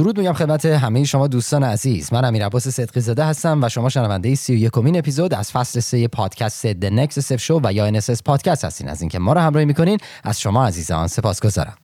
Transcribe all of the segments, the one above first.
درود میگم خدمت همه شما دوستان عزیز. من امیر عباس صدقی زاده هستم و شما شنونده 31 امین اپیزود از فصل 3 پادکست The Next Step Show و یا NSS پادکست هستین. از اینکه ما رو همراهی می‌کنین از شما عزیزان سپاسگزارم.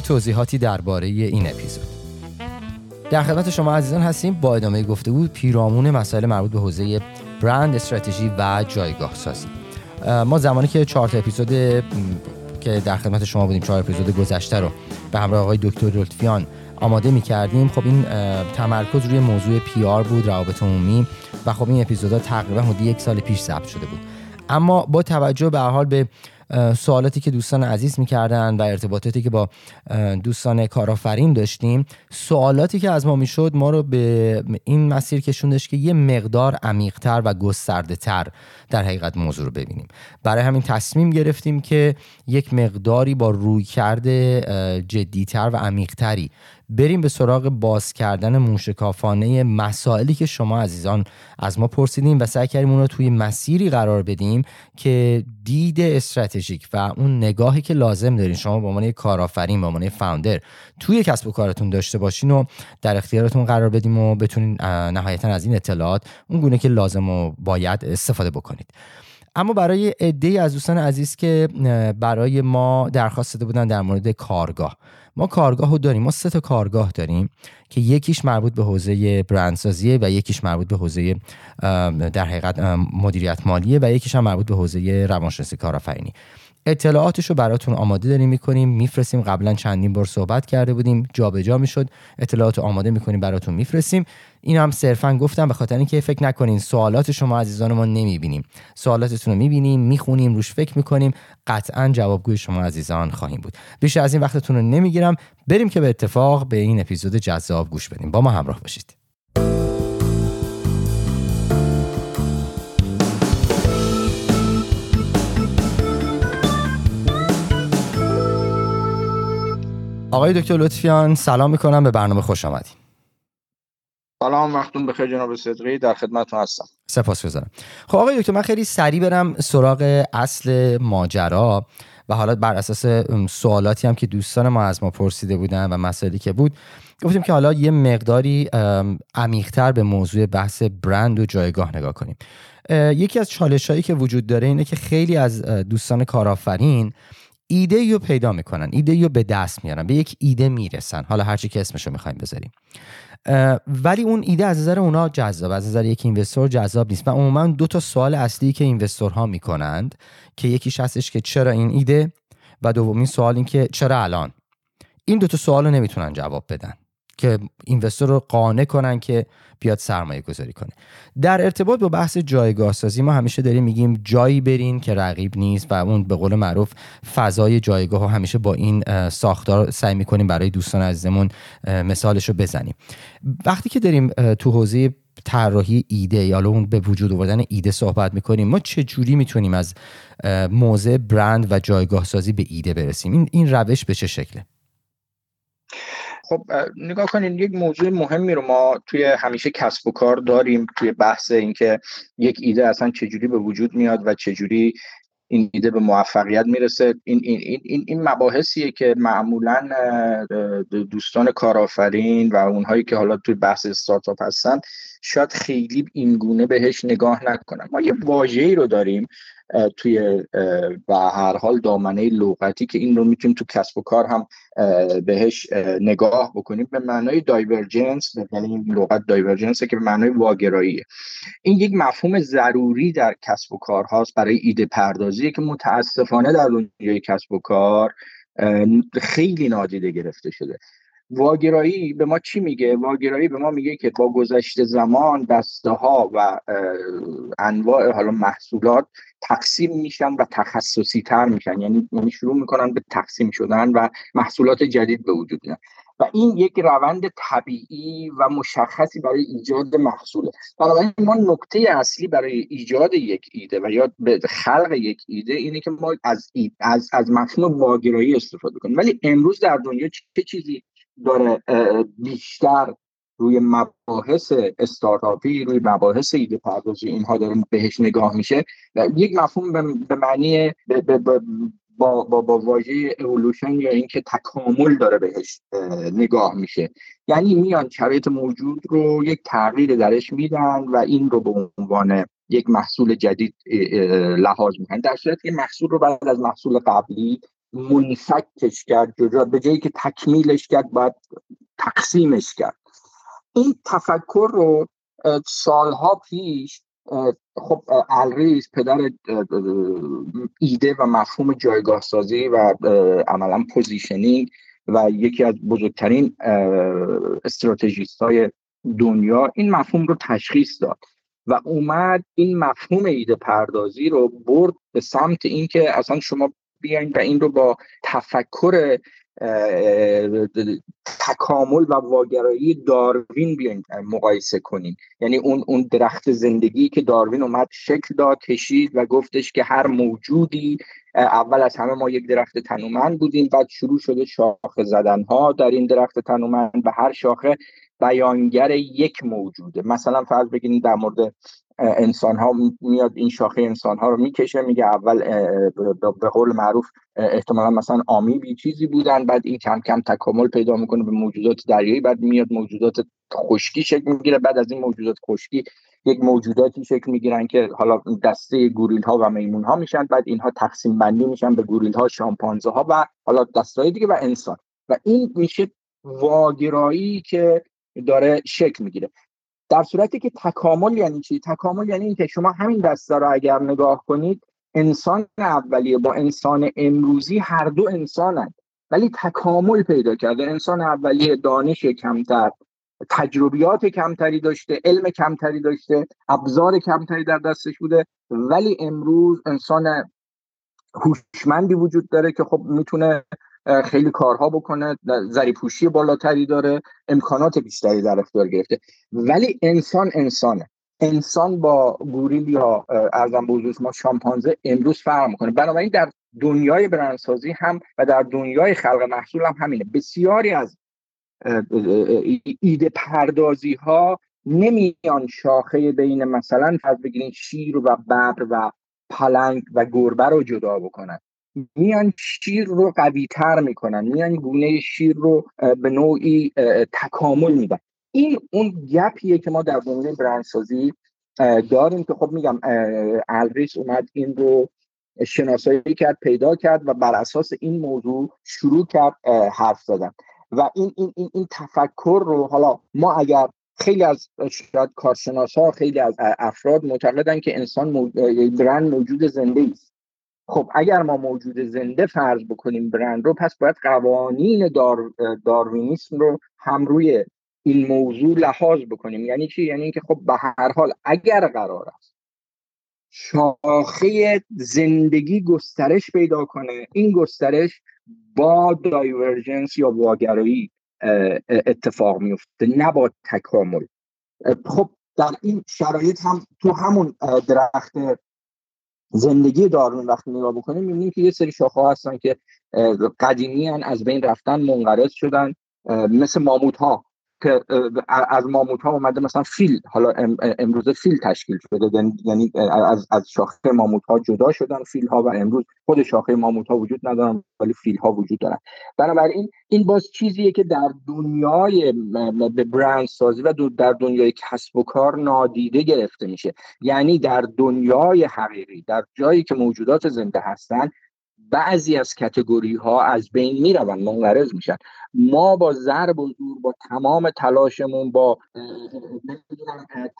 توضیحاتی درباره این اپیزود. در خدمت شما عزیزان هستیم. با ادامه گفته بود پیرامون مسائل مربوط به حوزه برند استراتژی و جایگاه سازی. ما زمانی که چهار اپیزود که در خدمت شما بودیم چهار اپیزود گذشته رو به همراه آقای دکتر لطفیان آماده می کردیم خب این تمرکز روی موضوع پی آر بود روابط عمومی و خب این اپیزودها تقریبا حدود یک سال پیش ثبت شده بود. اما با توجه به حال به سوالاتی که دوستان عزیز می‌کردن و ارتباطاتی که با دوستان کارآفرین داشتیم. سوالاتی که از ما می‌شد ما رو به این مسیر کشوندش که یه مقدار عمیقتر و گسترده تر در حقیقت موضوع رو ببینیم. برای همین تصمیم گرفتیم که یک مقداری با روی کرده جدیتر و عمیقتری بریم به سراغ باز کردن موشکافانه مسائلی که شما عزیزان از ما پرسیدیم و سعی کردیم اون رو توی مسیری قرار بدیم که دید استراتژیک و اون نگاهی که لازم دارین. شما به عنوان کارآفرین به عنوان فاوندر توی کسب و کارتون داشته باشین و در اختیارتون قرار بدیم و بتونین نهایتا از این اطلاعات اون گونه که لازم و باید استفاده بکنید. اما برای عده از دوستان عزیز که برای ما درخواست داده بودن در مورد کارگاه. ما کارگاه رو داریم. ما سه تا کارگاه داریم که یکیش مربوط به حوزه برندسازیه و یکیش مربوط به حوزه در حقیقت مدیریت مالیه و یکیش هم مربوط به حوزه روانشناسی کارآفرینی. اطلاعاتش رو براتون آماده داریم می‌کنیم. میفرستیم. قبلا چندین بار صحبت کرده بودیم. جابجا جا می‌شد. اطلاعات رو آماده می‌کنیم براتون میفرستیم. این هم صرفا گفتم به خاطر اینکه فکر نکنین سوالات شما عزیزان ما نمی‌بینیم. سوالاتتون رو می‌بینیم می‌خونیم روش فکر می‌کنیم. قطعا جوابگوی شما عزیزان خواهیم بود. بیشتر از این وقتتون رو نمی‌گیرم. بریم که به اتفاق به این اپیزود جذاب گوش بدیم. با ما همراه باشید. آقای دکتر لطفیان سلام می‌کنم به برنامه خوش آمدید سلام وقتون بخیر جناب صدقی در خدمتتون هستم. سپاس گذارم. خب آقای دکتر من خیلی سریع برم سراغ اصل ماجرا و حالا بر اساس سوالاتی هم که دوستان ما از ما پرسیده بودن و مسائلی که بود گفتیم که حالا یه مقداری عمیقتر به موضوع بحث برند و جایگاه نگاه کنیم. یکی از چالش هایی که وجود داره اینه که خیلی از دوستان کارآفرین ایده رو پیدا می‌کنن ایده رو به دست میارن به یک ایده می‌رسن. حالا هرچی که اسمش رو می‌خوایم بذاریم. ولی اون ایده از نظر اونا جذاب از نظر یک اینوستور جذاب نیست. و عموما دو تا سوال اصلی که اینوستورها می‌کنند که یکیش هستش که چرا این ایده و دومین سوال این که چرا الان؟ این دو تا سوال رو نمی‌تونن جواب بدن. که اینوستور رو قانع کنن که بیاد سرمایه گذاری کنه. در ارتباط با بحث جایگاه سازی ما همیشه داریم میگیم جایی برین که رقیب نیست و اون به قول معروف فضای جایگاه ها همیشه با این ساختار سعی می‌کنیم برای دوستان عزیزمون مثالش رو بزنیم. وقتی که داریم تو حوزه طراحی ایده یا اون به وجود آوردن ایده صحبت می‌کنیم ما چه جوری می‌تونیم از موضع برند و جایگاه سازی به ایده برسیم؟ این این روش به چه شکله؟ خب نگاه کنین یک موضوع مهمی رو ما توی همیشه کسب و کار داریم توی بحث اینکه یک ایده اصلا چجوری به وجود میاد و چجوری این ایده به موفقیت می‌رسه. این این این این مباحثیه که معمولا دوستان کارآفرین و اونهایی که حالا توی بحث استارتاپ هستن شاید خیلی این گونه بهش نگاه نکنن ما یه واژه‌ای رو داریم توی و هر حال دامنه لغتی که این رو می‌تونیم تو کسب و کار هم بهش نگاه بکنیم. به معنای دایورجنس یعنی این لغت دایورجنس که به معنای واگراییه. این یک مفهوم ضروری در کسب و کار هاست برای ایده پردازی که متاسفانه در دنیای کسب و کار خیلی نادیده گرفته شده. واگرایی به ما چی میگه؟ واگرایی به ما میگه که با گذشت زمان دسته ها و انواع حالا محصولات تقسیم میشن و تخصصی تر میشن. یعنی یعنی شروع می‌کنن به تقسیم شدن و محصولات جدید به وجود میاد. و این یک روند طبیعی و مشخصی برای ایجاد محصوله بنابراین ما نکته اصلی برای ایجاد یک ایده و یا به خلق یک ایده اینه که ما از از از مفهوم واگرایی استفاده کنیم. ولی امروز در دنیا چه چیزی داره بیشتر روی مباحث استارتاپی روی مباحث ایده پردازی اینها داره بهش نگاه میشه و یک مفهوم به معنی با با با واژه اولوشن یا اینکه تکامل داره بهش نگاه میشه. یعنی میان شرایط موجود رو یک تغییر درش میدن و این رو به عنوان یک محصول جدید لحاظ می‌کنن. در صورتی که محصول رو بعد از محصول قبلی منفکش کرد جدا به جایی که تکمیلش کرد باید تقسیمش کرد. این تفکر رو سالها پیش خب الریز پدر ایده و مفهوم جایگاه سازی و عملا positioning و یکی از بزرگترین استراتژیست های دنیا این مفهوم رو تشخیص داد و اومد این مفهوم ایده پردازی رو برد به سمت اینکه اصلا شما بیاین و این رو با تفکر تکامل و واگرایی داروین بیاین مقایسه کنیم. یعنی اون اون درخت زندگی که داروین اومد شکل داد کشید و گفتش که هر موجودی اول از همه ما یک درخت تنومند بودیم بعد شروع شده شاخه زدن ها در این درخت تنومند و هر شاخه بیانگر یک موجوده. مثلا فرض بگیرید در مورد انسان ها میاد این شاخه انسان ها رو می‌کشه میگه اول به قول معروف احتمالا مثلا آمیبی چیزی بودن بعد این کم کم تکامل پیدا می‌کنه به موجودات دریایی بعد میاد موجودات خشکی شکل می‌گیره بعد از این موجودات خشکی یک موجوداتی شکل می‌گیرن که حالا دسته گوریل ها و میمون ها میشن بعد اینها تقسیم بندی میشن به گوریل ها شامپانزه ها و حالا دستای دیگه و انسان. و این میشه واگرایی که داره شکل می‌گیره. در صورتی که تکامل یعنی چی؟ تکامل یعنی اینکه شما همین دسته رو اگر نگاه کنید انسان اولیه با انسان امروزی هر دو انسانند ولی تکامل پیدا کرده. انسان اولیه دانش کمتر تجربیات کمتری داشته علم کمتری داشته ابزار کمتری در دستش بوده. ولی امروز انسان هوشمندی وجود داره که خب می‌تونه خیلی کارها بکنه زری پوشی بالاتری داره امکانات بیشتری در اختیار گرفته. ولی انسان انسانه. انسان با گوریل یا ارزم بزرگ ما شامپانزه امروز فرق می‌کنه. بنابراین در دنیای برندسازی هم و در دنیای خلق محصول هم همینه. بسیاری از ایده پردازی ها نمیان شاخه بین مثلا فرض بگیرین شیر و ببر و پلنگ و گربه رو جدا بکنن. میان شیر رو قوی تر می‌کنن میان گونه شیر رو به نوعی تکامل میدن. این اون گپیه که ما در دنیای برندسازی داریم که خب میگم الریس اومد این رو شناسایی کرد پیدا کرد و بر اساس این موضوع شروع کرد حرف زدن. و این این این, این تفکر رو حالا ما اگر خیلی از شاید کارشناس ها خیلی از افراد معتقدن که انسان برند موجود زنده است. خب اگر ما موجود زنده فرض بکنیم برند رو پس باید قوانین دار داروینیسم رو هم روی این موضوع لحاظ بکنیم. یعنی چی؟ یعنی اینکه خب به هر حال اگر قرار است شاخه زندگی گسترش پیدا کنه این گسترش با دایورژنس یا واگرایی اتفاق میفته نه با تکامل. خب در این شرایط هم تو همون درخت زندگی دارون وقتی نگاه بکنیم می‌بینیم که یه سری شاخه هستن که قدیمی از بین رفتن منقرض شدن مثل ماموت ها که از ماموت ها اومده مثلا فیل حالا امروز فیل تشکیل شده یعنی, یعنی از از شاخه ماموت ها جدا شدن فیل ها و امروز خود شاخه ماموت ها وجود ندارن ولی فیل ها وجود دارن. بنابراین این باز چیزیه که در دنیای برند سازی و در دنیای کسب و کار نادیده گرفته میشه. یعنی در دنیای حقیقی در جایی که موجودات زنده هستن بعضی از کتگوری ها از بین می‌روند منقرض میشن. ما با ضرب و زور با تمام تلاشمون با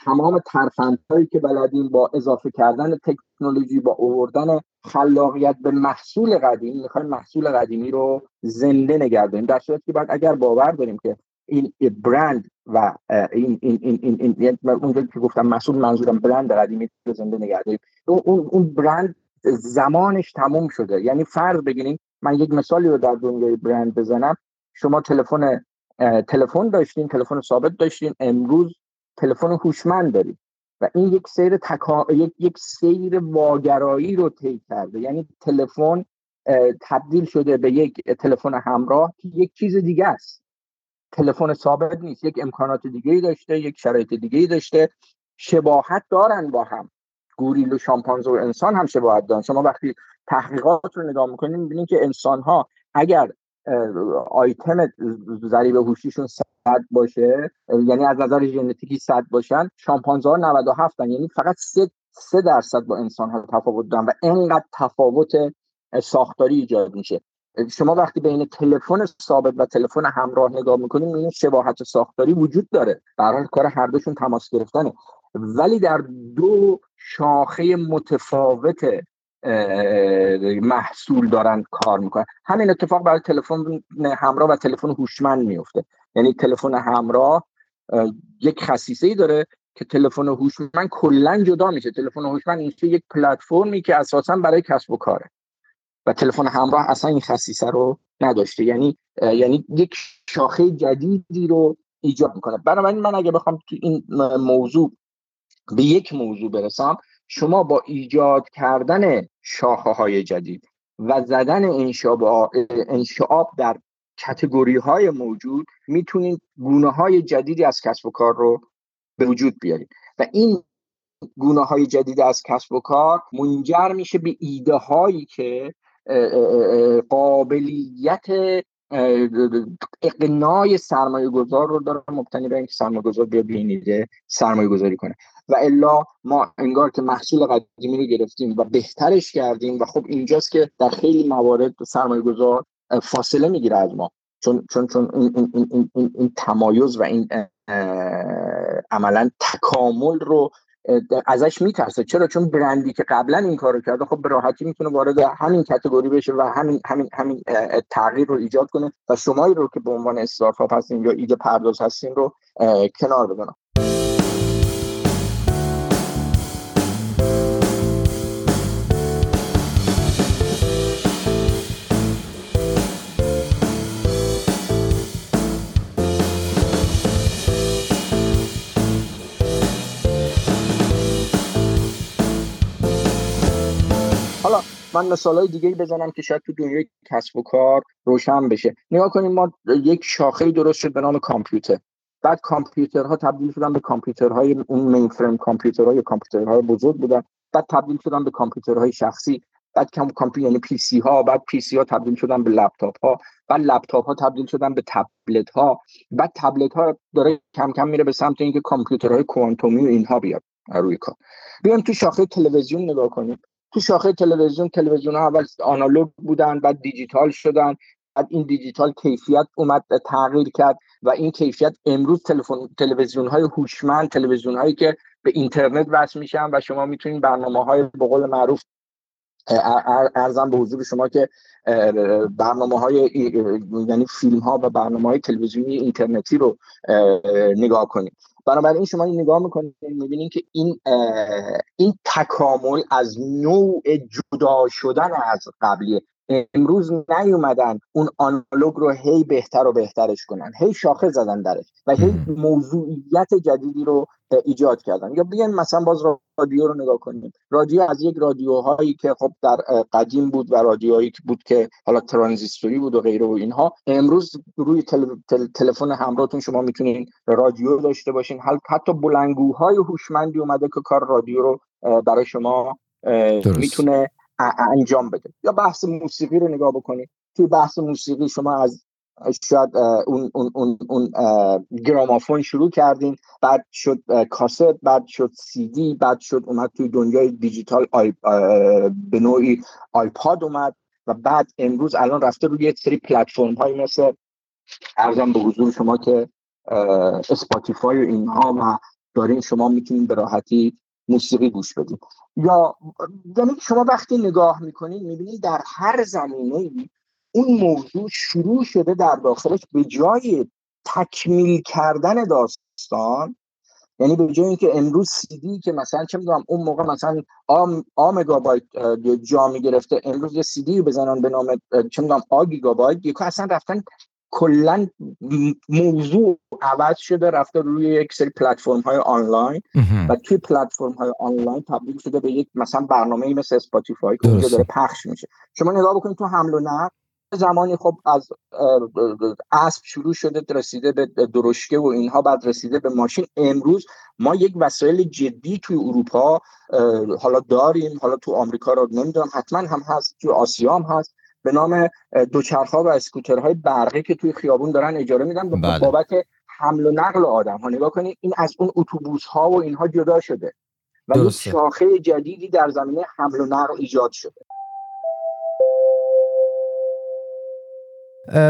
تمام ترفندهایی که بلدیم با اضافه کردن تکنولوژی با اووردن خلاقیت به محصول قدیم می‌خوایم محصول قدیمی رو زنده نگردیم در صورتی که بعد اگر باور داریم که این برند و این این این این, این, این اونجا که گفتم محصول منظورم برند قدیمی رو زنده نگردیم اون اون برند زمانش تموم شده. یعنی فرض بگیریم من یک مثالی رو در دنیای برند بزنم. شما تلفن تلفن داشتین تلفن ثابت داشتین امروز تلفن هوشمند دارید و این یک سیر تکا... یک, یک سیر واگرایی رو طی کرده. یعنی تلفن تبدیل شده به یک تلفن همراه که یک چیز دیگه است. تلفن ثابت نیست. یک امکانات دیگه ای داشته یک شرایط دیگه ای داشته. شباهت دارن با هم. گوریل و شامپانزه و انسان هم شباهت دارن. شما وقتی تحقیقات رو نگاه می‌کنید می‌بینید که انسان ها اگر آیتم ضریب هوشیشون صد باشه یعنی از نظر ژنتیکی صد باشن شامپانزه ها 97 یعنی فقط 3 3 درصد با انسان ها تفاوت دارن و اینقدر تفاوت ساختاری ایجاد میشه. شما وقتی بین تلفن ثابت و تلفن همراه نگاه می‌کنید این شباهت ساختاری وجود داره. برای کار هر دوشون تماس گرفتنه. ولی در دو شاخه متفاوت محصول دارن کار می‌کنن. همین اتفاق برای تلفن همراه و تلفن هوشمند میفته یعنی تلفن همراه یک خصیصه ای داره که تلفن هوشمند کلا جدا میشه. تلفن هوشمند این یک پلتفرمی که اساسا برای کسب و کاره. و تلفن همراه اصلا این خصیصه رو نداشته. یعنی یعنی یک شاخه جدیدی رو ایجاد می‌کنه. بنابراین من اگه بخوام تو این موضوع به یک موضوع برسم شما با ایجاد کردن شاخه های جدید و زدن انشعاب در کتگوری های موجود می‌تونید گونه های جدیدی از کسب و کار رو به وجود بیارید و این گونه های جدید از کسب و کار منجر میشه به ایده هایی که قابلیت اقنای سرمایه گذار رو داره. مبتنی به اینکه سرمایه گذار بیا بینیده سرمایه گذاری کنه. و الا ما انگار که محصول قدیمی رو گرفتیم و بهترش کردیم و خب اینجاست که در خیلی موارد سرمایه گذار فاصله می‌گیره از ما. چون چون چون این, این, این, این, این تمایز و این عملا تکامل رو ازش میترسه. چرا؟ چون برندی که قبلا این کارو کرده خب به راحتی می‌تونه وارد همین کتگوری بشه و همین همین همین تغییر رو ایجاد کنه و شمایی رو که به عنوان استارتاپ هستین یا ایده پرداز هستین رو کنار بزنه. من مثال های دیگه بزنم که شاید تو دنیای کسب و کار روشن بشه. نگاه کنیم ما یک شاخه درست شد به نام کامپیوتر. بعد کامپیوترها تبدیل شدن به کامپیوترهای اون mainframe کامپیوترهای کامپیوترهای بزرگ بودن. بعد تبدیل شدن به کامپیوترهای شخصی. بعد کم کامپیوتر یعنی PC ها بعد PC ها تبدیل شدن به لپتاپ ها بعد لپتاپ ها تبدیل شدن به تبلت ها بعد تبلت ها داره کم کم میره به سمت اینکه کامپیوترهای کوانتومی و اینها بیاد روی کار. بیایم تو شاخه تلویزیون نگاه کنیم. تو شاخه تلویزیون تلویزیون ها اول آنالوگ بودن بعد دیجیتال شدن. بعد این دیجیتال کیفیت اومد تغییر کرد و این کیفیت امروز تلفن تلویزیون های هوشمند تلویزیون هایی که به اینترنت وصل میشن و شما می‌تونید برنامه های به قول معروف ارزم به حضور شما که برنامه های یعنی فیلم ها و برنامه های تلویزیونی اینترنتی رو نگاه کنید. بنابراین شما این نگاه می‌کنید می‌بینید که این این تکامل از نوع جدا شدن از قبلیه. امروز نیومدن اون آنالوگ رو هی بهتر و بهترش کنن. هی شاخه زدن درش و هی موضوعیت جدیدی رو ایجاد کردن. یا بیایم مثلا باز رادیو رو نگاه کنیم. رادیو از یک رادیوهایی که خب در قدیم بود و رادیوهایی که بود که حالا ترانزیستوری بود و غیره و اینها امروز روی تلفن همراهتون شما می‌تونین رادیو داشته باشین. حتی بلنگوهای هوشمندی اومده که کار رادیو رو برای شما می‌تونه انجام بده. یا بحث موسیقی رو نگاه بکنید توی بحث موسیقی شما از شاید اون اون اون اون گرامافون شروع کردین بعد شد کاست بعد شد سی دی بعد شد اومد توی دنیای دیجیتال آی به نوعی آیپاد اومد و بعد امروز الان رفته روی یک سری پلتفرم های مثل ارزم به حضور شما که اسپاتیفای و اینها و دارین شما می‌تونید به راحتی موسیقی گوش بدیم. یا یعنی شما وقتی نگاه می‌کنید می‌بینید در هر زمینه اون موضوع شروع شده در داخلش به جای تکمیل کردن داستان یعنی به جای اینکه امروز سیدی که مثلا چه می‌دونم اون موقع مثلا آ, آ مگابایت جا می‌گرفته امروز یه CDی بزنن به نام چه می‌دونم آ گیگابایت یکو اصلا رفتن کلا موضوع عوض شده رفته روی یک سری پلتفرم های آنلاین و توی پلتفرم های آنلاین تبدیل شده به یک مثلا برنامه مثل اسپاتیفای که اونجا داره پخش میشه. شما نگاه بکنید تو حمل و نقل زمانی خب از اسب شروع شده رسیده به درشکه و اینها بعد رسیده به ماشین. امروز ما یک وسایل جدی توی اروپا حالا داریم حالا تو آمریکا رو نمی‌دونم حتما هم هست تو آسیا هم هست. به نام دوچرخها و اسکوترهای برقی که توی خیابون دارن اجاره میدن به بله. بابت حمل و نقل آدم ها. نگاه کنید این از اون اتوبوس ها و اینها جدا شده و یک شاخه جدیدی در زمینه حمل و نقل ایجاد شده.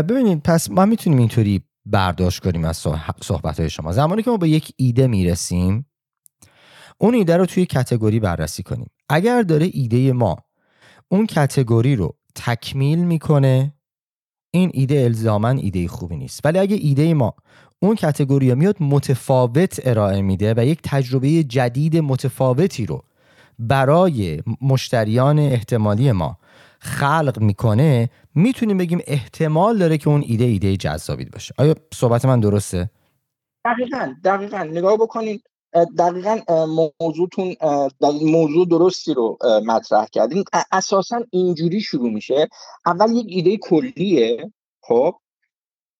ببینید پس ما می‌تونیم اینطوری برداشت کنیم از صحبت های شما. زمانی که ما به یک ایده می‌رسیم اون ایده رو توی کتگوری بررسی کنیم. اگر داره ایده ما اون کتگوری رو تکمیل می‌کنه. این ایده الزاما ایده خوبی نیست. ولی اگه ایده ما اون کتگوری میاد متفاوت ارائه میده و یک تجربه جدید متفاوتی رو برای مشتریان احتمالی ما خلق می‌کنه می‌تونیم بگیم احتمال داره که اون ایده ایده جذابی باشه. آیا صحبت من درسته؟ دقیقا دقیقا. نگاه بکنید دقیقا موضوعتون موضوع درستی رو مطرح کردیم اساسا اینجوری شروع میشه. اول یک ایده کلیه خب؟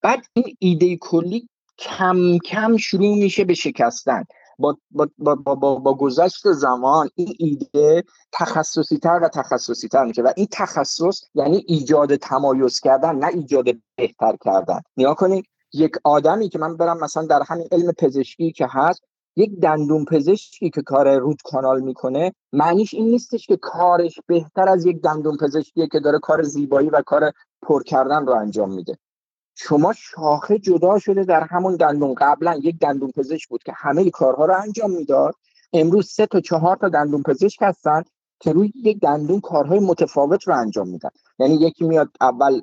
بعد این ایده کلی کم کم شروع میشه به شکستن. با, با, با, با, با گذشت زمان این ایده تخصصی تر و تخصصی تر میشه و این تخصص یعنی ایجاد تمایز کردن نه ایجاد بهتر کردن. نیا کنید یک آدمی که من برم مثلا در همین علم پزشکی که هست یک دندون پزشکی که کار رود کانال می‌کنه معنیش این نیستش که کارش بهتر از یک دندون پزشکیه که داره کار زیبایی و کار پر کردن رو انجام میده. شما شاخه جدا شده در همون دندون. قبلا یک دندون پزشک بود که همه کارها رو انجام می‌داد. امروز سه تا چهار تا دندون پزشک هستن که روی یک دندون کارهای متفاوت رو انجام میدن. یعنی یکی میاد اول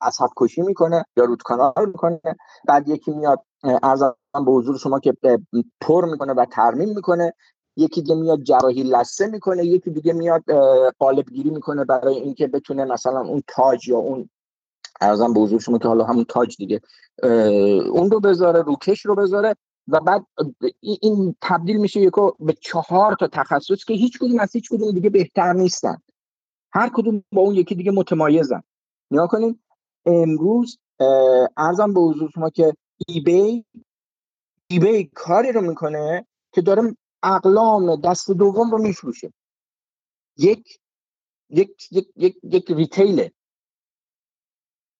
عصب کشی می‌کنه یا رود کانال می‌کنه بعد یکی میاد ارزم به حضور شما که پر می‌کنه و ترمیم می‌کنه. یکی دیگه میاد جراحی لسه می‌کنه یکی دیگه میاد قالب گیری می‌کنه برای اینکه بتونه مثلا اون تاج یا اون ارزم به حضور شما که حالا همون تاج دیگه اون رو بذاره روکش رو بذاره و بعد این تبدیل میشه یکو به چهار تا تخصص که هیچ کدوم از هیچ کدوم دیگه بهتر نیستن. هر کدوم با اون یکی دیگه متمایزن. نیا کنین امروز ارزم به حضور شما که ایبی ایبی کاری رو می‌کنه که داره اقلام دست دوم رو میفروشه. یک یک یک یک, یک ریتیله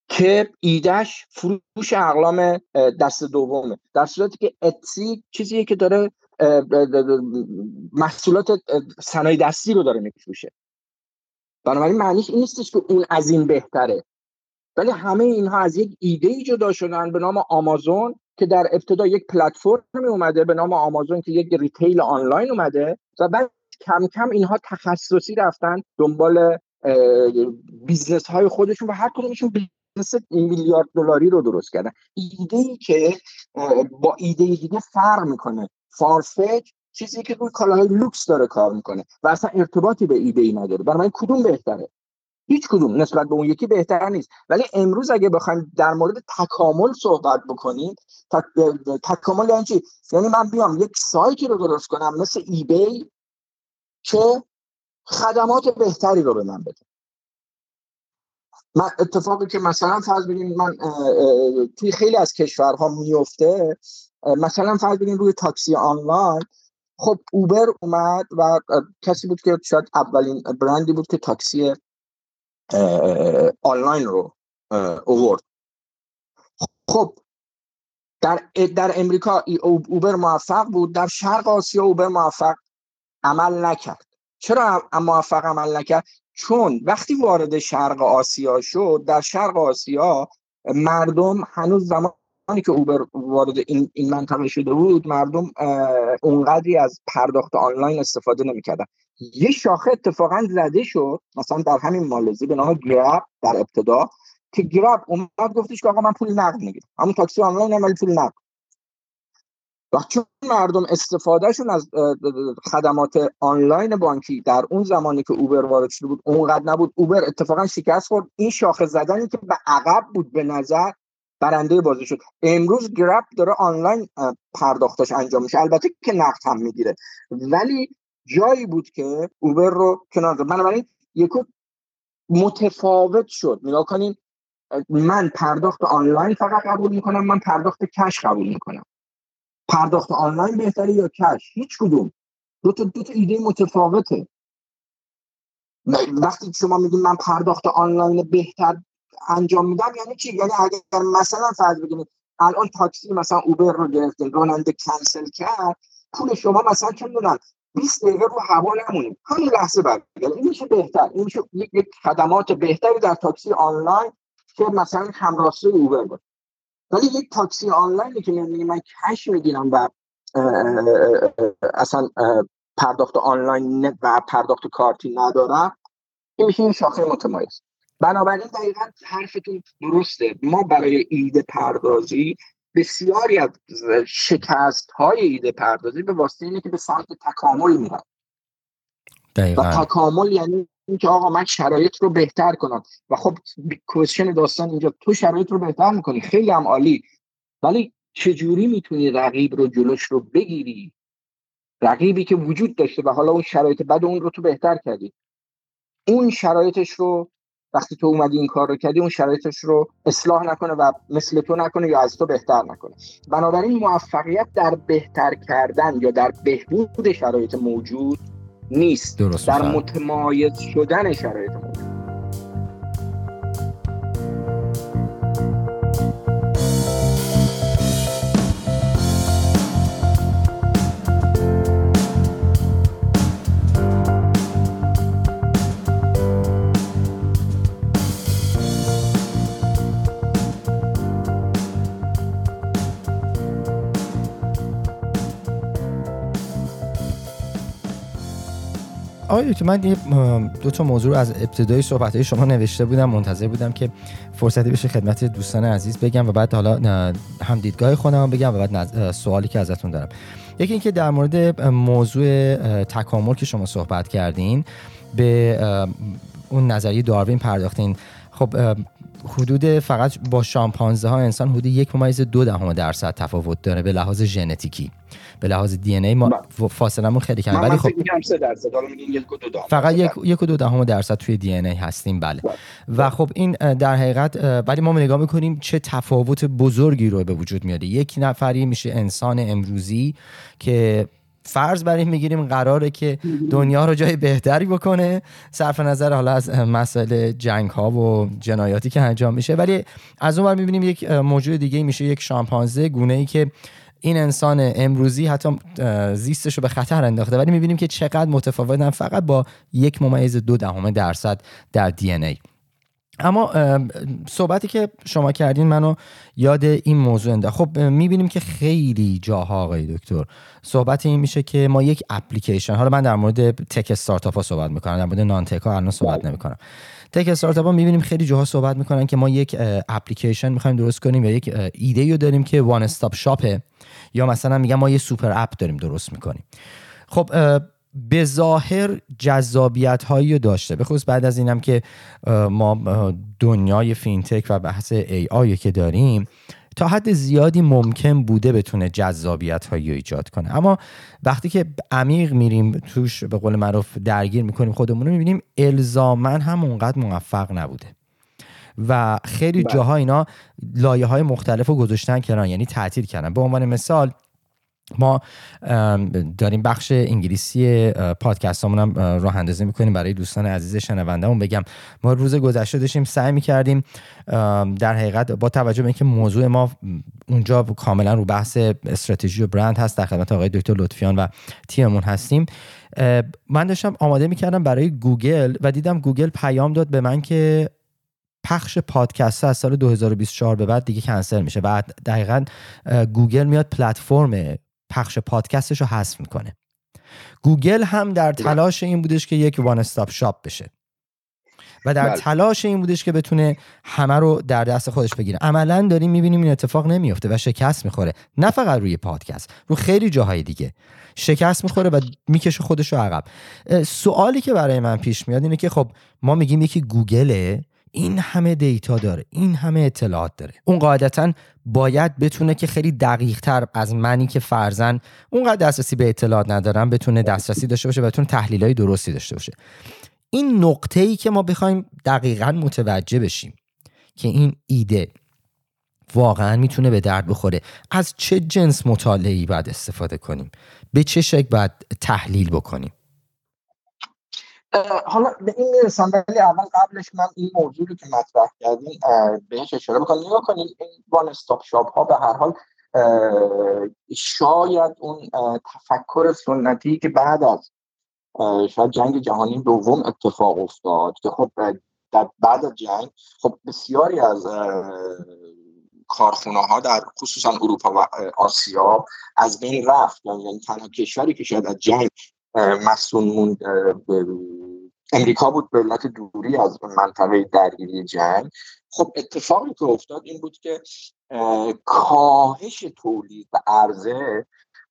که ایدهش فروش اقلام دست دومه. در صورتی که اتسی چیزیه که داره محصولات صنایع دستی رو داره میفروشه. بنابراین معنیش این نیستش که اون از این بهتره. ولی همه اینها از یک ایده ای جدا شدن به نام آمازون که در ابتدا یک پلتفرمی اومده به نام آمازون که یک retail آنلاین اومده و بعد کم کم اینها تخصصی رفتن دنبال business های خودشون و هر کدومشون این میلیارد دلاری رو درست کردن. ایده ای که با ایده دیگه فرق می‌کنه. فارفک چیزی که روی کالاهای لوکس داره کار می‌کنه و اصلا ارتباطی به ایده ای نداره. برای من کدوم بهتره؟ هیچ کدوم نسبت به اون یکی بهتر نیست. ولی امروز اگه بخوایم در مورد تکامل صحبت بکنیم تک... تکامل یعنی چی؟ یعنی من بیام یک سایتی رو درست کنم مثل ایبی که خدمات بهتری رو به من بده. من اتفاقی که مثلا فرض بگیم من توی خیلی از کشورها میفته مثلا فرض بگیم روی تاکسی آنلاین خب اوبر اومد و کسی بود که شاید اولین برندی بود که تاکسی آنلاین رو اوورد خب در در امریکا اوبر موفق بود در شرق آسیا اوبر موفق عمل نکرد. چرا موفق عمل نکرد؟ چون وقتی وارد شرق آسیا شد در شرق آسیا مردم هنوز زمان که اوبر وارد این, این منطقه شده بود مردم اونقدری از پرداخت آنلاین استفاده نمی‌کردن. یه شاخه اتفاقا زده شد مثلا در همین مالزی به نام گراب در ابتدا که گراب اومد گفتش که آقا من پول نقد می‌گیرم. همون تاکسی آنلاین هم پول نقد. و چون مردم استفادهشون از خدمات آنلاین بانکی در اون زمانی که اوبر وارد شده بود اونقدر نبود اوبر اتفاقا شکست خورد. این شاخه زدنی که به عقب بود به نظر برنده بازی شد. امروز گرب داره آنلاین پرداختش انجام میشه. البته که نقد هم می‌گیره. ولی جایی بود که اوبر رو کنار داد. بنابراین یکو متفاوت شد. نگاه کنین من پرداخت آنلاین فقط قبول می‌کنم من پرداخت کش قبول می‌کنم. پرداخت آنلاین بهتره یا کش؟ هیچ کدوم. دو تا دو تا ایده متفاوته. وقتی شما میگین من پرداخت آنلاین بهتر انجام میدم یعنی چی؟ یعنی اگر مثلا فرض بگیرید الان تاکسی مثلا اوبر رو گرفتین راننده کنسل کرد پول شما مثلا چه می‌دونن 20 دقیقه رو هوا نمونیم. همین لحظه بعد. یعنی این میشه بهتر. این میشه یک خدمات بهتری در تاکسی آنلاین که مثلا همراسته اوبر باشه. ولی یک تاکسی آنلاینی که میگه من کش می‌گیرم و اصلا پرداخت آنلاین و پرداخت کارتی ندارم این میشه این شاخه متمایز. بنابراین دقیقا حرفتون درسته. ما برای ایده پردازی بسیاری از شکست های ایده پردازی به واسطه اینه که به سمت تکامل میرن. و تکامل یعنی اینکه آقا من شرایط رو بهتر کنم. و خب کوشن داستان اینجا تو شرایط رو بهتر می‌کنی. خیلی هم عالی. ولی چجوری می‌تونی رقیب رو جلوش رو بگیری؟ رقیبی که وجود داشته و حالا اون شرایط بعد اون رو تو بهتر کردی. اون شرایطش رو وقتی تو اومدی این کار رو کردی اون شرایطش رو اصلاح نکنه و مثل تو نکنه یا از تو بهتر نکنه. بنابراین موفقیت در بهتر کردن یا در بهبود شرایط موجود نیست. درست در متمایز شدن شرایط موجود. آقای تو من دو تا موضوع از ابتدای صحبت شما نوشته بودم. منتظر بودم که فرصتی بشه خدمت دوستان عزیز بگم و بعد حالا هم دیدگاه خودم بگم و بعد سوالی که ازتون دارم. یکی اینکه در مورد موضوع تکامل که شما صحبت کردین به اون نظریه داروین پرداختین. خب حدود فقط با شامپانزه ها انسان حدود یک ممیز دو دهم درصد تفاوت داره به لحاظ ژنتیکی. به لحاظ دی ان ای ما بله. فاصلمون خیلی کمه. ولی خب فقط یک یک و دو دهم درصد توی دی ان ای هستیم. بله. بله. و خب این در حقیقت ولی ما نگاه می‌کنیم چه تفاوت بزرگی رو به وجود میاره. یک نفری میشه انسان امروزی که فرض بر این می‌گیریم قراره که دنیا رو جای بهتری بکنه. صرف نظر حالا از مسائل جنگ ها و جنایاتی که انجام میشه. ولی از اون می‌بینیم یک موجود دیگه میشه یک شامپانزه گونه ای که این انسان امروزی حتی زیستش رو به خطر انداخته. ولی می‌بینیم که چقدر متفاوتن فقط با یک ممیز دو دهم درصد در دی ای. اما صحبتی که شما کردین منو یاد این موضوع انده. خب می‌بینیم که خیلی جاها آقای دکتر صحبت این میشه که ما یک اپلیکیشن حالا من در مورد تک استارتاپ ها صحبت می‌کنم در مورد نان تک ها الان صحبت نمی‌کنم. تک استارتاپ ها می‌بینیم خیلی جاها صحبت می‌کنن که ما یک اپلیکیشن می‌خوایم درست کنیم یا یک ایده رو داریم که one stop shop ه یا مثلا میگم ما یه super app داریم درست می‌کنیم. خب به ظاهر جذابیت هایی داشته. به خصوص بعد از اینم که ما دنیای فینتک و بحث AI که داریم تا حد زیادی ممکن بوده بتونه جذابیت هایی ایجاد کنه. اما وقتی که عمیق میریم توش به قول معروف درگیر می‌کنیم خودمون رو می‌بینیم الزاماً هم اونقدر موفق نبوده. و خیلی بله. جاها اینا لایه های مختلف رو گذاشتن کنار یعنی تعطیل کردن. به عنوان مثال ما داریم بخش انگلیسی پادکست هم راه اندازی می‌کنیم برای دوستان عزیز شنونده بگم ما روز گذشته داشتیم سعی می‌کردیم در حقیقت با توجه به اینکه موضوع ما اونجا کاملا رو بحث استراتژی و برند هست در خدمت آقای دکتر لطفیان و تیممون هستیم من داشتم آماده می‌کردم برای گوگل و دیدم گوگل پیام داد به من که پخش پادکست از سال 2024 به بعد دیگه کنسل میشه و دقیقا گوگل میاد پلتفرم پخش پادکستش رو حذف می‌کنه. گوگل هم در تلاش این بودش که یک one stop shop بشه. و در بله. تلاش این بودش که بتونه همه رو در دست خودش بگیره. عملا داریم می‌بینیم این اتفاق نمیفته و شکست می‌خوره. نه فقط روی پادکست رو خیلی جاهای دیگه. شکست می‌خوره و می‌کشه خودش رو عقب. سوالی که برای من پیش میاد اینه که خب ما میگیم یکی گوگله. این همه دیتا داره این همه اطلاعات داره. اون قاعدتا باید بتونه که خیلی دقیق تر از منی که فرزن اونقدر دسترسی به اطلاعات ندارم بتونه دسترسی داشته باشه و بتونه تحلیل های درستی داشته باشه. این نقطه ای که ما بخوایم دقیقا متوجه بشیم که این ایده واقعا می‌تونه به درد بخوره از چه جنس مطالعی باید استفاده کنیم؟ به چه شکل باید تحلیل بکنیم؟ حالا به این ولی اول قبلش من این موضوع رو که مطرح کردیم بهش اشاره بکنم نگاه این وان استاپ شاپ ها به هر حال شاید اون تفکر سنتی که بعد از شاید جنگ جهانی دوم اتفاق افتاد که خب در بعد از جنگ خب بسیاری از کارخونه ها در خصوصا اروپا و آسیا از بین رفت. یعنی تنها کشوری که شاید از جنگ مسئول موند امریکا بود به علت دوری از منطقه درگیری جنگ. خب اتفاقی که افتاد این بود که کاهش تولید و عرضه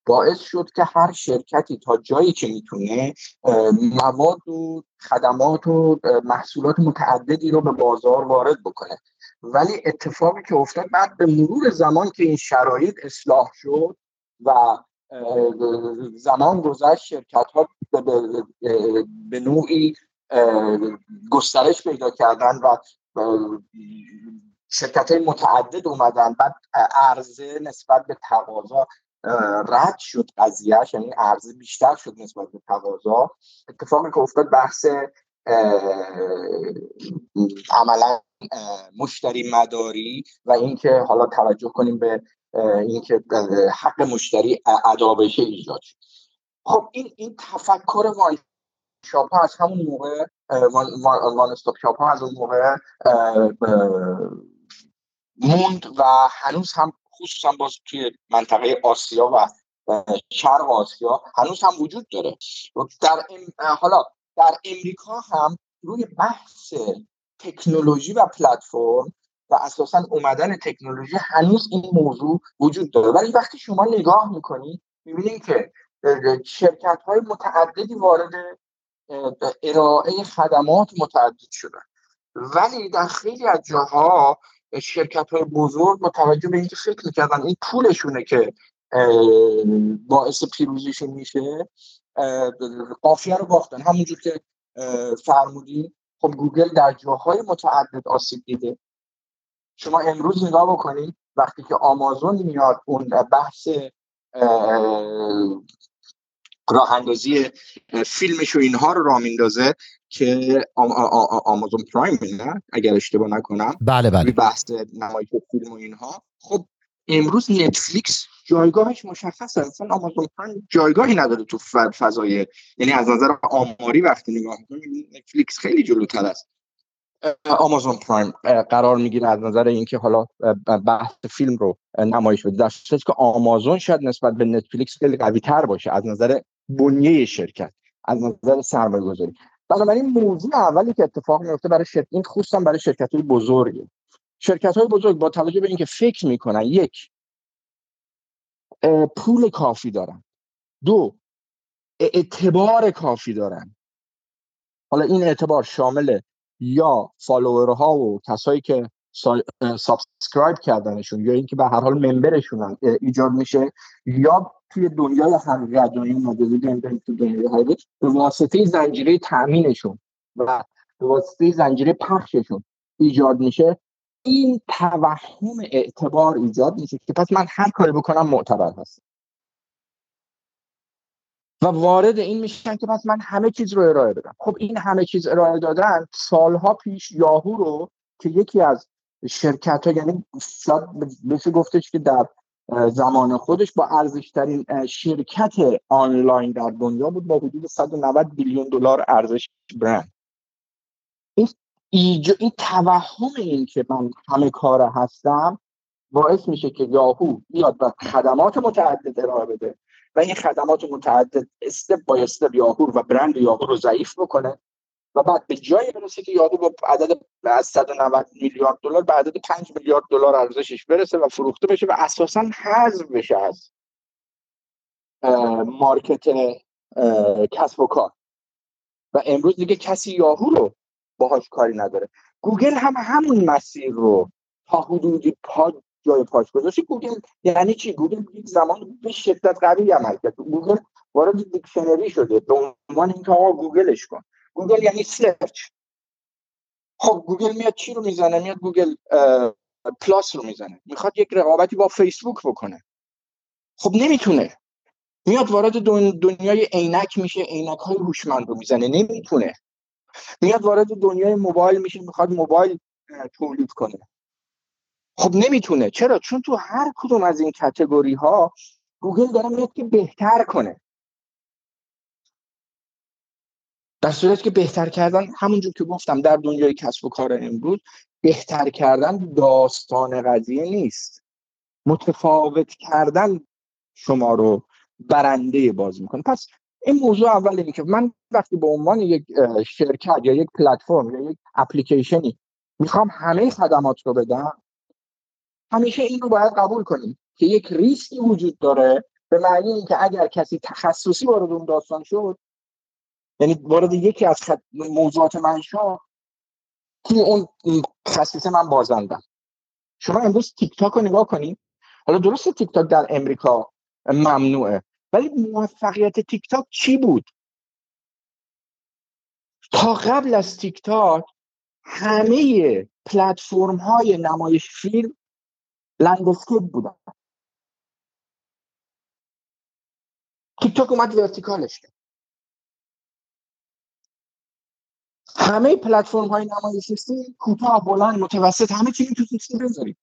باعث شد که هر شرکتی تا جایی که می‌تونه مواد و خدمات و محصولات متعددی رو به بازار وارد بکنه. ولی اتفاقی که افتاد بعد به مرور زمان که این شرایط اصلاح شد و زمان گذشت شرکت ها به نوعی گسترش پیدا کردن و شرکت های متعدد اومدن. بعد عرضه نسبت به تقاضا رد شد قضیهش یعنی عرضه بیشتر شد نسبت به تقاضا. اتفاقی که افتاد بحث عملا مشتری مداری و اینکه حالا توجه کنیم به اینکه حق مشتری ادا بشه ایجاد خب این این تفکر وان شاپ ها از همون موقع وان, وان استاپ شاپ ها از اون موقع موند و هنوز هم خصوصا باز توی منطقه آسیا و شرق آسیا هنوز هم وجود داره. در حالا در امریکا هم روی بحث تکنولوژی و پلتفرم و اساسا اومدن تکنولوژی هنوز این موضوع وجود داره. ولی وقتی شما نگاه می‌کنید می‌بینید که شرکت های متعددی وارد ارائه خدمات متعدد شدن. ولی در خیلی از جاها شرکت های بزرگ با توجه به اینکه فکر می‌کردن این پولشونه که باعث پیروزیشون میشه قافیه رو باختن. همونجور که فرمودین خب گوگل در جاهای متعدد آسیب دیده. شما امروز نگاه بکنید وقتی که آمازون میاد اون بحث راه اندازی فیلمش و اینها رو راه میندازه که آمازون پرایم نه؟ اگر اشتباه نکنم. بله بله. بحث نمایش فیلم و اینها. خب امروز نتفلیکس جایگاهش مشخصه. اصلا آمازون پرایم جایگاهی نداره تو فضای یعنی از نظر آماری وقتی نگاه می‌کنیم نتفلیکس خیلی جلوتر است. آمازون پرایم قرار می‌گیره از نظر اینکه حالا بحث فیلم رو نمایش بده. در که آمازون شاید نسبت به نتفلیکس خیلی قوی تر باشه از نظر بنیه شرکت از نظر سرمایه گذاری بنابراین موضوع اولی که اتفاق میفته برای شرکت این خصوصا برای شرکت های بزرگی شرکت های بزرگ با توجه به اینکه فکر می‌کنن یک پول کافی دارن. دو اعتبار کافی دارن. حالا این اعتبار شامل یا follower ها و کسایی که subscribe کردنشون یا اینکه به هر حال member شون ایجاد میشه یا توی دنیای حقیقت دنیای مجازی تو دنیای حقیقت به واسطه زنجیره تامینشون و به واسطه زنجیره پخششون ایجاد میشه. این توهم اعتبار ایجاد میشه که پس من هر کاری بکنم معتبر هستم. و وارد این میشن که پس من همه چیز رو ارائه بدم. خب این همه چیز ارائه دادن سالها پیش یاهو رو که یکی از شرکت ها یعنی شاید بشه گفتش که در زمان خودش با ارزشترین شرکت آنلاین در دنیا بود با حدود 190 بیلیون دلار ارزش برند. این این توهم این که من همه کار هستم باعث میشه که یاهو بیاد و خدمات متعدد ارائه بده. و این خدمات متعدد استپ با استپ یاهو و برند یاهو رو ضعیف بکنه و بعد به جایی برسه که یاهو با عدد از 190 میلیارد دلار به عدد 5 میلیارد دلار ارزشش برسه و فروخته بشه و اساسا حذف بشه از market کسب و کار. و امروز دیگه کسی یاهو رو باهاش کاری نداره. گوگل هم همون مسیر رو تا حدودی پا جای پاش گذاشته گوگل یعنی چی؟ گوگل یک زمان به شدت قوی عمل کرد. گوگل وارد dictionary شده. به عنوان اینکه آقا گوگلش کن. گوگل یعنی search. خب گوگل میاد چی رو می‌زنه؟ میاد گوگل پلاس رو می‌زنه. می‌خواد یک رقابتی با فیسبوک بکنه. خب نمی‌تونه. میاد وارد دنیای عینک میشه عینک های هوشمند رو می‌زنه. نمی‌تونه. میاد وارد دنیای موبایل میشه می‌خواد موبایل تولید کنه. خب نمی‌تونه. چرا؟ چون تو هر کدوم از این کتگوری ها گوگل داره میاد که بهتر کنه. در صورت که بهتر کردن همونجور که گفتم در دنیای کسب و کار امروز بهتر کردن داستان قضیه نیست. متفاوت کردن شما رو برنده باز می‌کنه. پس این موضوع اول اینه که من وقتی به عنوان یک شرکت یا یک پلتفرم یا یک اپلیکیشنی می‌خوام همه خدمات رو بدم همیشه این رو باید قبول کنیم که یک ریسکی وجود داره به معنی اینکه اگر کسی تخصصی وارد اون داستان شد یعنی وارد یکی از خد... موضوعات من شد که اون خصیصه من بازندم. شما امروز تیک تاک رو نگاه کنید حالا درسته تیک تاک در امریکا ممنوعه ولی موفقیت تیک تاک چی بود؟ تا قبل از تیک تاک همه پلتفرم های نمایش فیلم landscape بودن تیک تاک اومد vertical ش کرد. همه پلتفرم های نمایش فیلم کوتاه بلند متوسط همه چی تو تیک بذارید.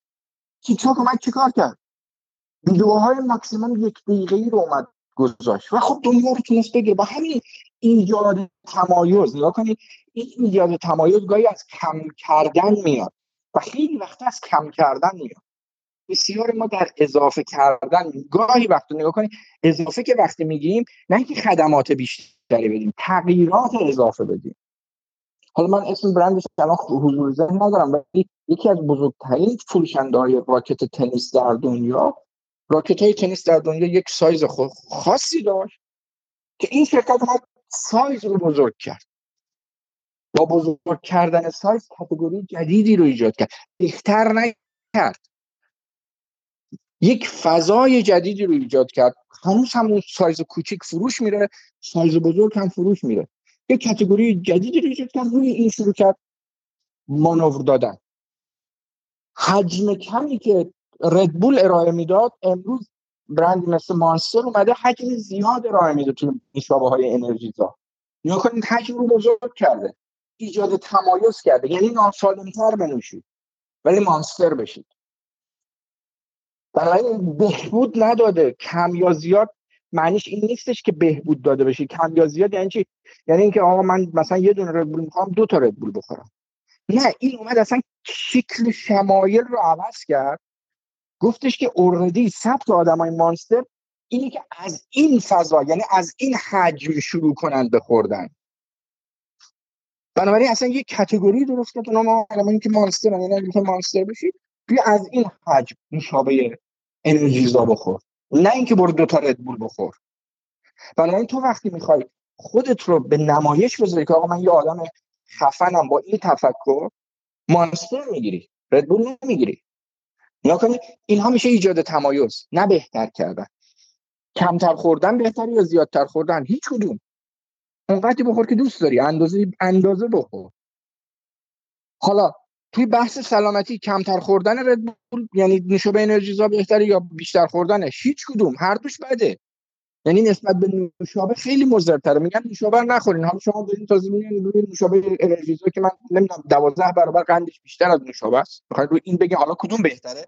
تیک تاک اومد چیکار کرد؟ ویدیوهای ماکسیمم یک دقیقه ای رو اومد گذاشت. و خب دنیا رو تونست بگیره. با همین ایجاد تمایز نگاه کنید این ایجاد تمایز گاهی از کم کردن میاد و خیلی وقت از کم کردن میاد. بسیار ما در اضافه کردن گاهی وقت نگاه کنید اضافه که وقتی میگیم نه اینکه خدمات بیشتری بدیم تغییرات اضافه بدیم. حالا من اسم برندش الان حضور ذهن ندارم ولی یکی از بزرگترین فروشنده های راکت تنیس در دنیا راکت های تنیس در دنیا یک سایز خاصی داشت که این شرکت ما سایز رو بزرگ کرد. با بزرگ کردن سایز category جدیدی رو ایجاد کرد. بهتر نکرد. یک فضای جدیدی رو ایجاد کرد. هنوز همون سایز کوچیک فروش میره سایز بزرگ هم فروش میره. یک کاتگوری جدیدی رو ایجاد کرد روی این شروع کرد. مانور دادن. حجم کمی که ردبول ارائه می‌داد امروز برند مثل مانستر اومده حجم زیاد ارائه میده تو نوشابه های انرژیزا نیا کنید حجم رو بزرگ کرده. ایجاد تمایز کرده. یعنی ناسالمتر بنوشید. ولی مانستر بشید. بنابراین بهبود نداده. کم یا زیاد معنیش این نیستش که بهبود داده بشه. کم یا زیاد یعنی چی؟ یعنی اینکه آقا من مثلا یه دونه ردبول می‌خوام دو تا ردبول بخورم. نه این اومد اصلا شکل شمایل رو عوض کرد. گفتش که اوردی سبت آدمای مانستر اینی که از این فضا یعنی از این حجم شروع کنند بخوردن بنابراین اصلا یه کتگوری درست کرد. ما که مانستر یعنی که مانستر بشید. بیا از این حجم نوشابه انرژیزا بخور. نه اینکه برو دو تا ردبول بخور. بنابراین تو وقتی می‌خوای خودت رو به نمایش بذاری که آقا من یه آدم خفنم با این تفکر مانستر می‌گیری ردبول نمی‌گیری. یا کنید اینها میشه ایجاد تمایز نه بهتر کردن. کمتر خوردن بهتر یا زیادتر خوردن؟ هیچ کدوم. اونقدری بخور که دوست داری اندازه اندازه بخور. حالا توی بحث سلامتی کمتر خوردن ردبول یعنی نوشابه انرژیزا بهتره یا بیشتر خوردنش هیچ کدوم. هر دوش بده. یعنی نسبت به نوشابه خیلی مضرتره میگن نوشابه نخورین. حالا شما دارین تازه میگین روی نوشابه انرژیزا که من نمی‌دونم 12 برابر قندش بیشتر از نوشابه است. می‌خواین روی این بگین حالا کدوم بهتره؟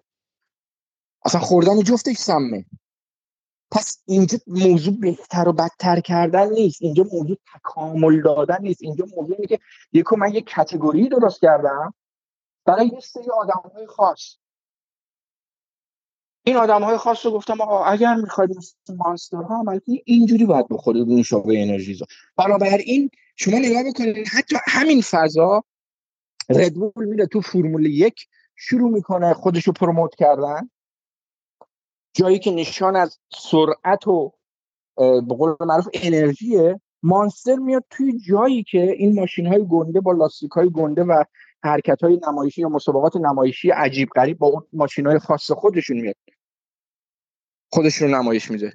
اصلا خوردن جفتش سمه. پس اینجا موضوع بهتر و بدتر کردن نیست. اینجا موضوع تکامل دادن نیست. اینجا موضوع اینه که یکو من یک کتگوری درست کردم. برای یه سری آدم های خاص. این آدم های خاص رو گفتم آقا اگر می‌خواید مانستر ها عمل اینجوری باید بخورید نوشابه انرژی بنابراین شما نگاه بکنید حتی همین فضا ردبول میره تو فرمول یک شروع می‌کنه خودش رو پروموت کردن. جایی که نشان از سرعت و به قول معروف انرژیه مانستر میاد توی جایی که این ماشین های گنده با لاستیک های گنده و حرکت های نمایشی یا مسابقات نمایشی عجیب غریب با اون ماشین های خاص خودشون میاد. خودش رو نمایش میده.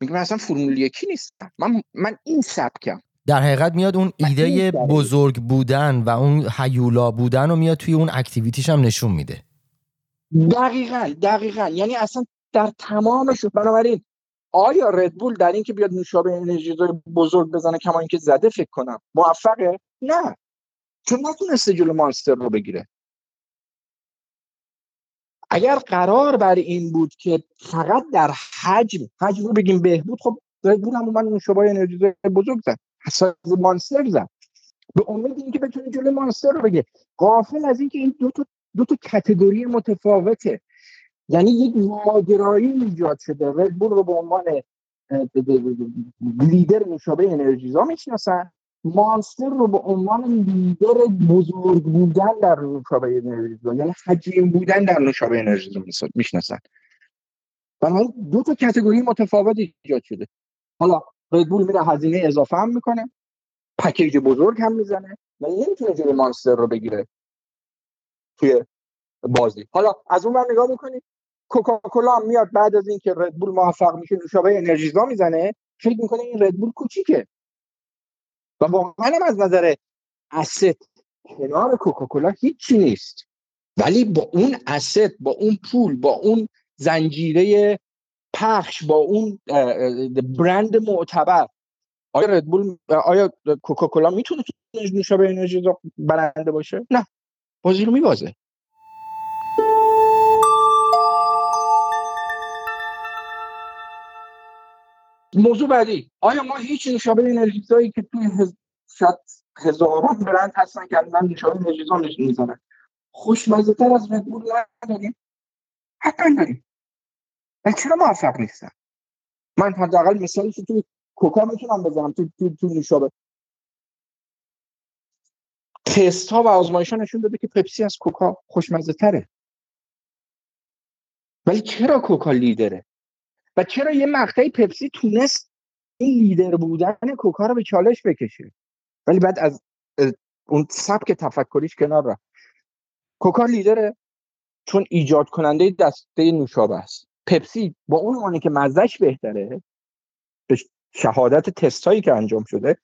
میگه من اصلا فرمول یکی نیستم. من من این سبکم. در حقیقت میاد اون ایده بزرگ بودن و اون حیولا بودن رو میاد توی اون اکتیویتیش هم نشون میده. دقیقا دقیقا. یعنی اصلا در تمامش بنابراین آیا ردبول در اینکه بیاد نوشابه انرژی بزرگ بزنه کما اینکه زده فکر کنم. موفقه؟ نه. چون نتونسته جلو مانستر رو بگیره اگر قرار بر این بود که فقط در حجم حجم رو بگیم بهبود خب ردبول هم من نوشابه انرژی بزرگ زد حساس مانستر زد به امید اینکه بتونه جلو مانستر رو بگه قافل از اینکه این دو تا دو تا کتگوری متفاوته یعنی یک ماجرایی ایجاد شده ردبول رو به عنوان لیدر مشابه انرژیزا می‌شناسن مانستر رو به عنوان لیدر بزرگ بودن در نوشابه انرژیزا یعنی حجیم بودن در نوشابه انرژیزا می‌شناسن. بنابراین دو تا کتگوری متفاوت ایجاد شده. حالا ردبول میره هزینه اضافه هم می‌کنه پکیج بزرگ هم می‌زنه و نمی‌تونه جلوی مانستر رو بگیره توی بازی. حالا از اون نگاه بکنید کوکاکولا میاد بعد از اینکه ردبول موفق میشه نوشابه انرژیزا می‌زنه فکر می‌کنه این ردبول کوچیکه. و واقعا از نظر اسست کنار کوکاکولا هیچی نیست. ولی با اون اسست با اون پول با اون زنجیره پخش با اون برند معتبر آیا ردبول آیا کوکاکولا می‌تونه نوشابه انرژی برنده باشه؟ نه. بازی رو میبازه. موضوع بعدی. آیا ما هیچ نوشابه انرژیزایی که توی هز... هزاران برند هستن که الان نوشابه نشون می‌زنن خوشمزه تر از ردبول نداریم. حتما داریم. و چرا موفق نیستن؟ من حداقل مثالی که توی کوکا می‌تونم بزنم تو تو, تو نوشابه تست ها و آزمایش ها نشون داده که پپسی از کوکا خوشمزه تره ولی چرا کوکا لیدره؟ و چرا یه مقطعی پپسی تونست این لیدر بودن کوکا رو به چالش بکشه؟ ولی بعد از اون سبک تفکریش کنار رفت. کوکا لیدره چون ایجاد کننده دسته نوشابه است. پپسی با اون عنوانی که مزدش بهتره به شهادت تستایی که انجام شده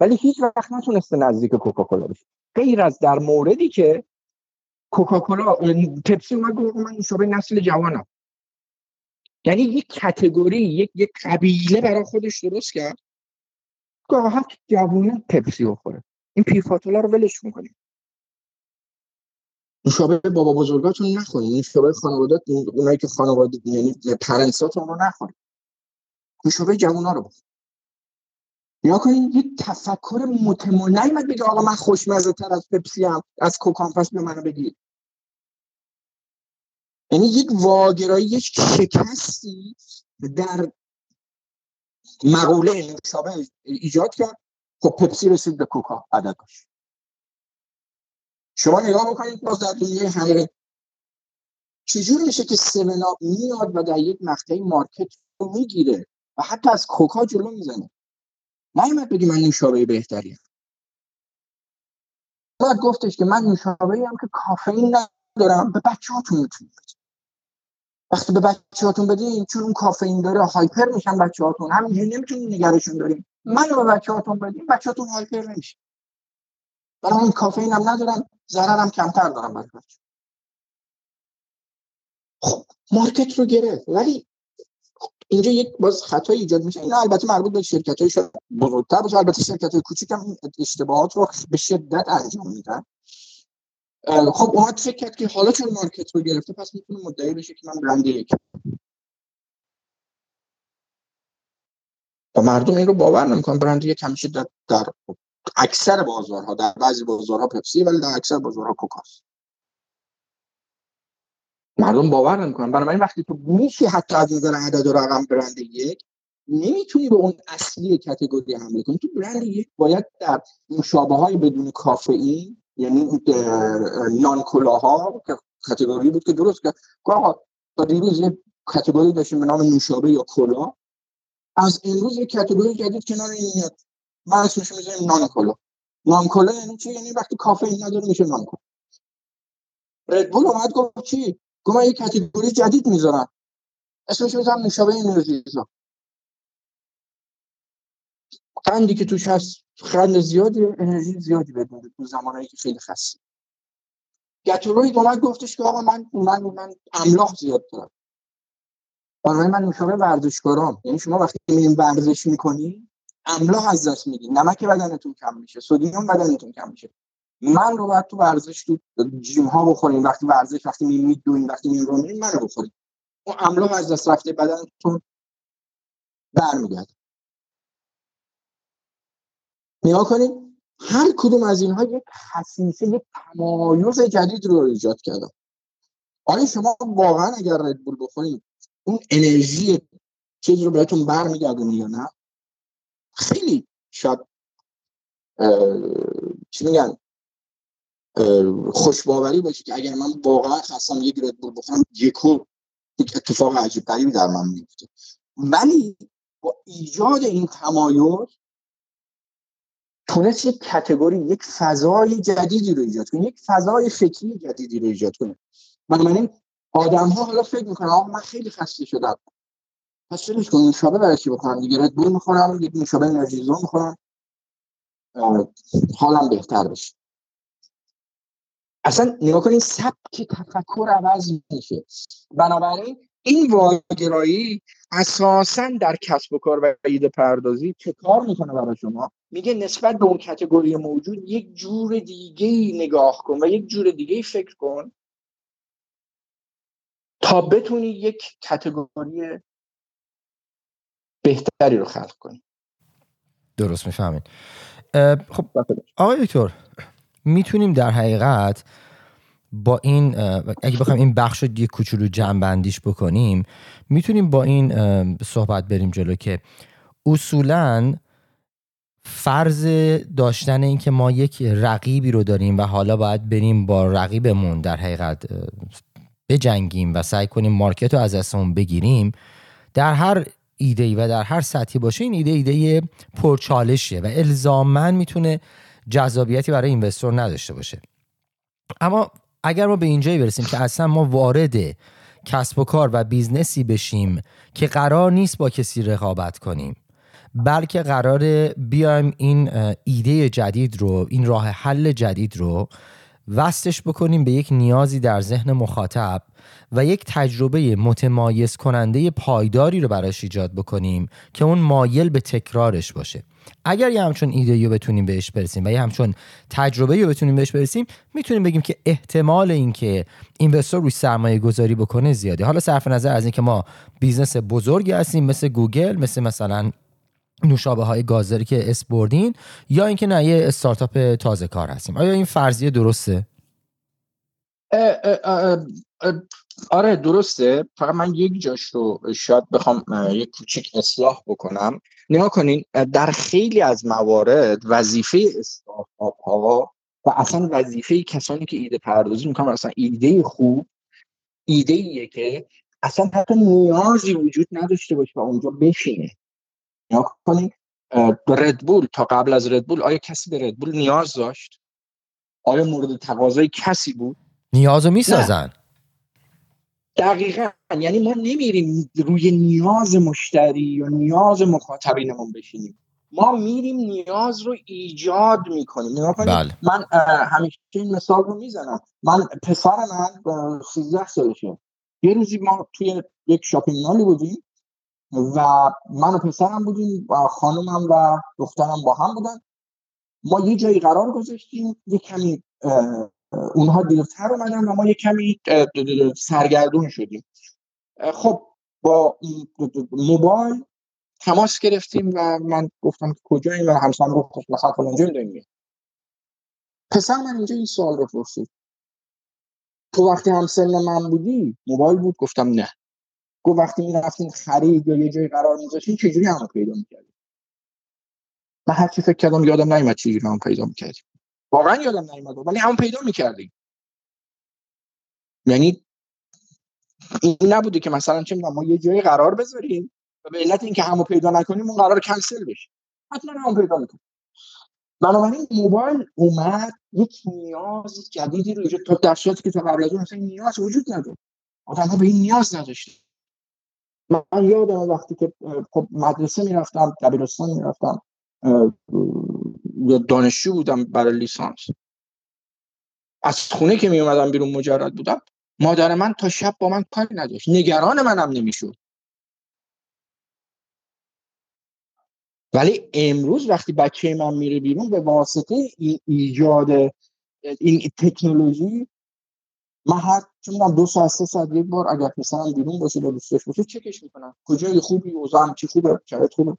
ولی هیچ وقت نتونسته نزدیک کوکاکولا بشه. غیر از در موردی که کوکاکولا پپسی اومد گفت من نوشابه نسل جوانم. یعنی یک کتگوری یک یک قبیله برای خودش درست کرد؟ گاه جوونه پپسی بخوره. این پیرفاتولا رو ولش می‌کنیم نوشابه بابا بزرگاتون نخورید نوشابه خانوادات اونایی که خانواده یعنی پرنساتون رو نخورید نوشابه جوونا رو یا کنید یک تفکر متمول نیمد بگه آقا من خوشمزه تر از پپسی هم از کوکان پس به منو بگید یعنی یک واگرایی یک شکستی در مقوله نوشابه ایجاد کرد خب پپسی رسید به کوکا عددش شما نگاه بکنید باز در دنیای حقیقی چجور میشه که سونا میاد و در یک مقطعی مارکت رو می‌گیره و حتی از کوکا جلو می‌زنه؟ نیومد بگی من نوشابه بهتریم. باید گفتش که من نوشابه هم که کافئین ندارم به بچه هاتون می‌تونید وقتی به بچه هاتون بدین چون اون کافئین داره هایپر میشن بچه هاتون همینجوری نمی‌تونید نگرشون داریم من به بچه هاتون بدین بچه هاتون هایپر نمیشه. برای اون کافئین هم ندارن ضررم کمتر دارم برای بچه خب مارکت رو گرفت. ولی اینجا یک باز خطا ایجاد میشه. این البته مربوط به شرکت های بزرگتر باشه. البته شرکت های کوچیک هم اشتباهات رو به شدت انجام میدن. خب اومد فکر کرد که حالا چون مارکت رو گرفته پس می‌تونه مدعی بشه که من برند یک. و مردم این رو باور نمی‌کنن. برند یک همیشه در, در اکثر بازارها در بعضی بازارها پپسی ولی در اکثر بازارها کوکاست. مردم باور نمی‌کنن. بنابراین وقتی تو میشی حتی از نظر عدد و رقم برند یک نمی‌تونی به اون اصلی کتگوری حمله کنی. تو برند یک باید در مشابه های بدون کافئین یعنی نان کلاها که کاتگوری بود که درست آقا تا دیروز یه کاتگوری داشتیم به نام نوشابه یا کلا. از امروز یه کاتگوری جدید کنار این میاد. ما اسمش می‌ذاریم نان کلا نان کلا یعنی چی؟ یعنی وقتی کافئین نداره میشه نان کلا ردبول اومد گفت چی؟ گفت من یه کاتگوری جدید می‌ذارم. اسمش می‌ذارم نوشابه انرژی قندی که توش هست خند زیادی انرژی زیادی بدونه تو زمانهایی که خیلی خسته. گتوروید اومد گفتش که آقا من من من املاح زیاد دارم. برای من نوشابه ورزشکارام یعنی شما وقتی میرین ورزش می‌کنی املاح از دست میدین نمک بدنتون کم میشه سدیم بدنتون کم میشه. من رو باید تو ورزش تو جیم ها بخوریم. وقتی ورزش وقتی میرید دوین وقتی میرین رو میرین منو بخوریم. اون املاح از دست رفته بدنتون برمیگرده. نگاه کنید هر کدوم از اینها یک خصیصه یک تمایز جدید رو ایجاد کردن. آیا شما واقعا اگر ردبول بخورید اون انرژی چیز رو بهتون برمیگردونه یا نه؟ خیلی شاید چی میگن؟ خوشباوری باشه که اگر من واقعا خواستم یک ردبول بخورم یکو یک اتفاق عجیب غریبی در من میفته ولی با ایجاد این تمایز تونست یک کتگوری یک فضای جدیدی رو ایجاد کنه یک فضای فکری جدیدی رو ایجاد کنه. بنابراین آدم ها حالا فکر می‌کنن آقا من خیلی خسته شدم. پس چرش کنم نوشابه برای چی بکنم دیگه رد بول می‌خورم یک نوشابه انرژیزون می‌خورم حالم بهتر بشه. اصلا نگاه کنید سبک تفکر عوض میشه. بنابراین این واگرایی اساسا در کسب و کار و ایده پردازی چه کار می‌کنه برای شما؟ میگه نسبت به اون کتگوری موجود یک جور دیگه نگاه کن و یک جور دیگه فکر کن تا بتونی یک کتگوری بهتری رو خلق کنی. درست می‌فهمید خب آقای دکتر می‌تونیم در حقیقت با این اگه بخوایم این بخش رو یه کوچولو جنبندیش بکنیم می‌تونیم با این صحبت بریم جلو که اصولا فرض داشتن این که ما یک رقیبی رو داریم و حالا باید بریم با رقیبمون در حقیقت بجنگیم و سعی کنیم مارکت رو از دستمون بگیریم در هر ایده و در هر سطحی باشه این ایده ایده پرچالشیه و الزاماً می‌تونه جذابیتی برای investor نداشته باشه. اما اگر ما به اینجایی برسیم که اصلا ما وارد کسب و کار و business ی بشیم که قرار نیست با کسی رقابت کنیم بلکه قرار بیایم این ایده جدید رو این راه حل جدید رو وصلش بکنیم به یک نیازی در ذهن مخاطب و یک تجربه متمایز کننده پایداری رو براش ایجاد بکنیم که اون مایل به تکرارش باشه. اگر یه همچون ایده رو بتونیم بهش برسیم و یه همچون تجربه رو بتونیم بهش برسیم می‌تونیم بگیم که احتمال اینکه investor روی سرمایه گذاری بکنه زیاده. حالا صرف نظر از اینکه ما business بزرگی هستیم مثل گوگل مثل مثلا نوشابه های گازداری که اسم بردین یا اینکه نه یه استارتاپ تازه کار هستیم. آیا این فرضیه درسته؟ آره درسته. فقط من یک جاش رو شاید بخوام یک کوچیک اصلاح بکنم. نگاه کنین در خیلی از موارد وظیفه استارتاپ ها و اصلا وظیفه کسانی که ایده پردازی می‌کنن اصلا ایده خوب ایده ایه که اصلا حتی نیازی وجود نداشته باشه و اونجا بشینه. نگاه کنین ردبول تا قبل از ردبول آیا کسی به ردبول نیاز داشت؟ آیا مورد تقاضای کسی بود؟ نیازو می‌سازن. دقیقا. یعنی ما نمیریم روی نیاز مشتری یا نیاز مخاطبینمون بشینیم. ما میریم نیاز رو ایجاد می‌کنیم. بله. من همیشه این مثال رو می‌زنم. من پسر من 13 سالشه. یه روزی ما توی یک شاپینگ مالی بودیم. و من و پسرم بودیم و خانومم و دخترم با هم بودن. ما یه جایی قرار گذاشتیم یه کمی اونها دیرتر اومدن و ما یه کمی سرگردون شدیم. خب با موبایل تماس گرفتیم و من گفتم که کجاییم و همسان گفت خب مثلا فلان داریم پسر من اینجا این سوال رو پرسید. تو وقتی هم من بودی موبایل بود؟ گفتم نه. گفت وقتی می‌رفتین خرید یا یه جایی قرار میذاشتین چجوری همو پیدا می‌کردیم؟ من هر فکر کردم یادم نیومد چجوری همو پیدا می‌کردیم. واقعا یادم نیومد ولی همون پیدا می‌کردیم. یعنی این نبوده که مثلا چه ما یه جایی قرار بذاریم و به علت اینکه همو پیدا نکنیم اون قرار کنسل بشه. حتما همو پیدا می‌کنیم. بنابراین موبایل اومد یک نیاز جدیدی رو ایجاد تا در که تا قبل از اون مثلا نیاز وجود نداشت. آدم‌ها به این نیاز نداشتن. من یادم وقتی که خب مدرسه می‌رفتم دبیرستان می‌رفتم یا دانشجو بودم برای لیسانس. از خونه که می اومدم بیرون مجرد بودم مادر من تا شب با من کاری نداشت. نگران منم نمی‌شد. ولی امروز وقتی بچه من میره بیرون به واسطه ایجاد این تکنولوژی من هر چون دو ساعت سه ساعت یک بار اگر پسرم بیرون باشه با دوستش باشه چکش می‌کنم؟ کجای خوبی؟ اوضاع چی خوبه؟ شرایط خوبه.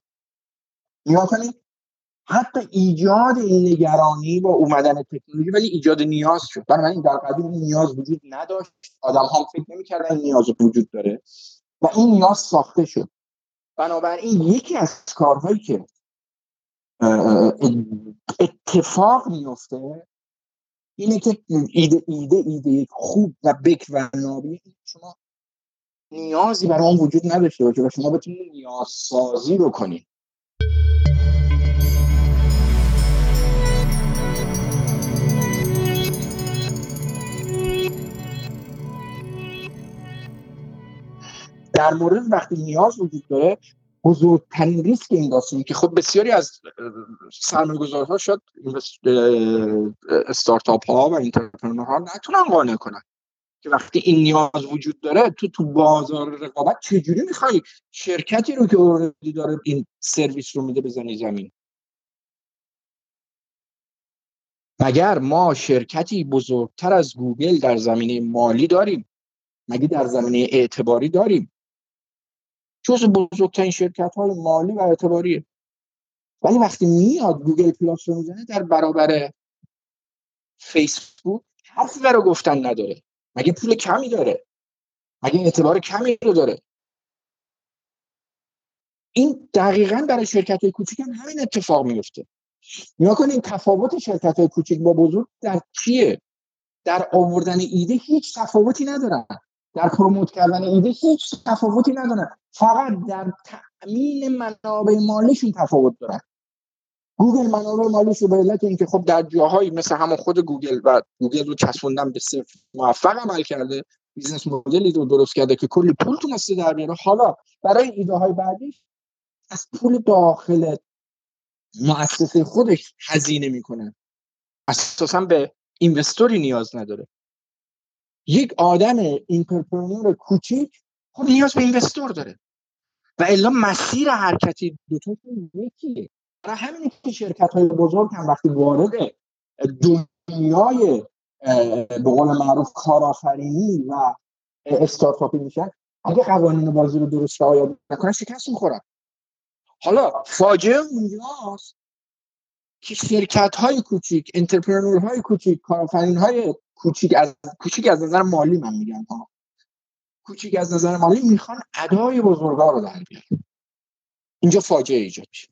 نگاه کنید حتی ایجاد این نگرانی با اومدن تکنولوژی ولی ایجاد نیاز شد. بنابراین در قدیم این نیاز وجود نداشت. آدم هم فکر نمی‌کردن نیاز وجود داره و این نیاز ساخته شد. بنابراین یکی از کارهایی که اتفاق میفته اینه که ایده ایده ایده خوب و بک و نابی شما نیازی برای اون وجود نداشته باشه و شما بتونید نیاز سازی رو کنید در مورد وقتی نیاز وجود داره بزرگترین ریسک این داستانی که خب بسیاری از سرمایه گذارها شد استارتاپ ها و ها نتونن قانع کنن که وقتی این نیاز وجود داره تو تو بازار رقابت چجوری می‌خوای شرکتی رو که already داره این سرویس رو میده بزنی زمین؟ مگر ما شرکتی بزرگتر از گوگل در زمینه مالی داریم؟ مگه در زمینه اعتباری داریم؟ جز بزرگترین شرکت های مالی و اعتباریه. ولی وقتی میاد گوگل پلاس رو می‌زنه در برابر فیسبوک حرفی برای گفتن نداره. مگه پول کمی داره؟ مگه اعتبار کمی رو داره؟ این دقیقا برای شرکت های کوچیک هم همین اتفاق میفته نگاه کنین تفاوت شرکت های کوچیک با بزرگ در چیه؟ در آوردن ایده هیچ تفاوتی ندارن. در promote کردن ایده هیچ تفاوتی ندارن. فقط در تأمین منابع مالیشون تفاوت دارن. گوگل منابع مالیش رو به علت اینکه خب در جاهایی مثل همون خود گوگل و گوگل رو چسبوندن به صفر موفق عمل کرده business model ی رو درست کرده که کلی پول تونسته در بیاره. حالا برای ایده های بعدیش از پول داخل مؤسسه خودش هزینه می‌کنه. اساسا به investor ی نیاز نداره. یک آدم entrepreneur کوچیک خب نیاز به investor داره. و الا مسیر حرکتی دوتا یکیه. برای همین که شرکت های بزرگ هم وقتی وارد دنیای به قول معروف کارآفرینی و استارتاپی میشن اگه قوانین بازی رو درست رعایت نکنن شکست می‌خورن. حالا فاجعه اونجاست که شرکت های کوچیک entrepreneur های کوچیک کارآفرین های کوچیک از کوچیک از نظر مالی من میگم ها کوچیک از نظر مالی می‌خوان ادای بزرگا رو در بیارن. اینجا فاجعه ایجاد میشه.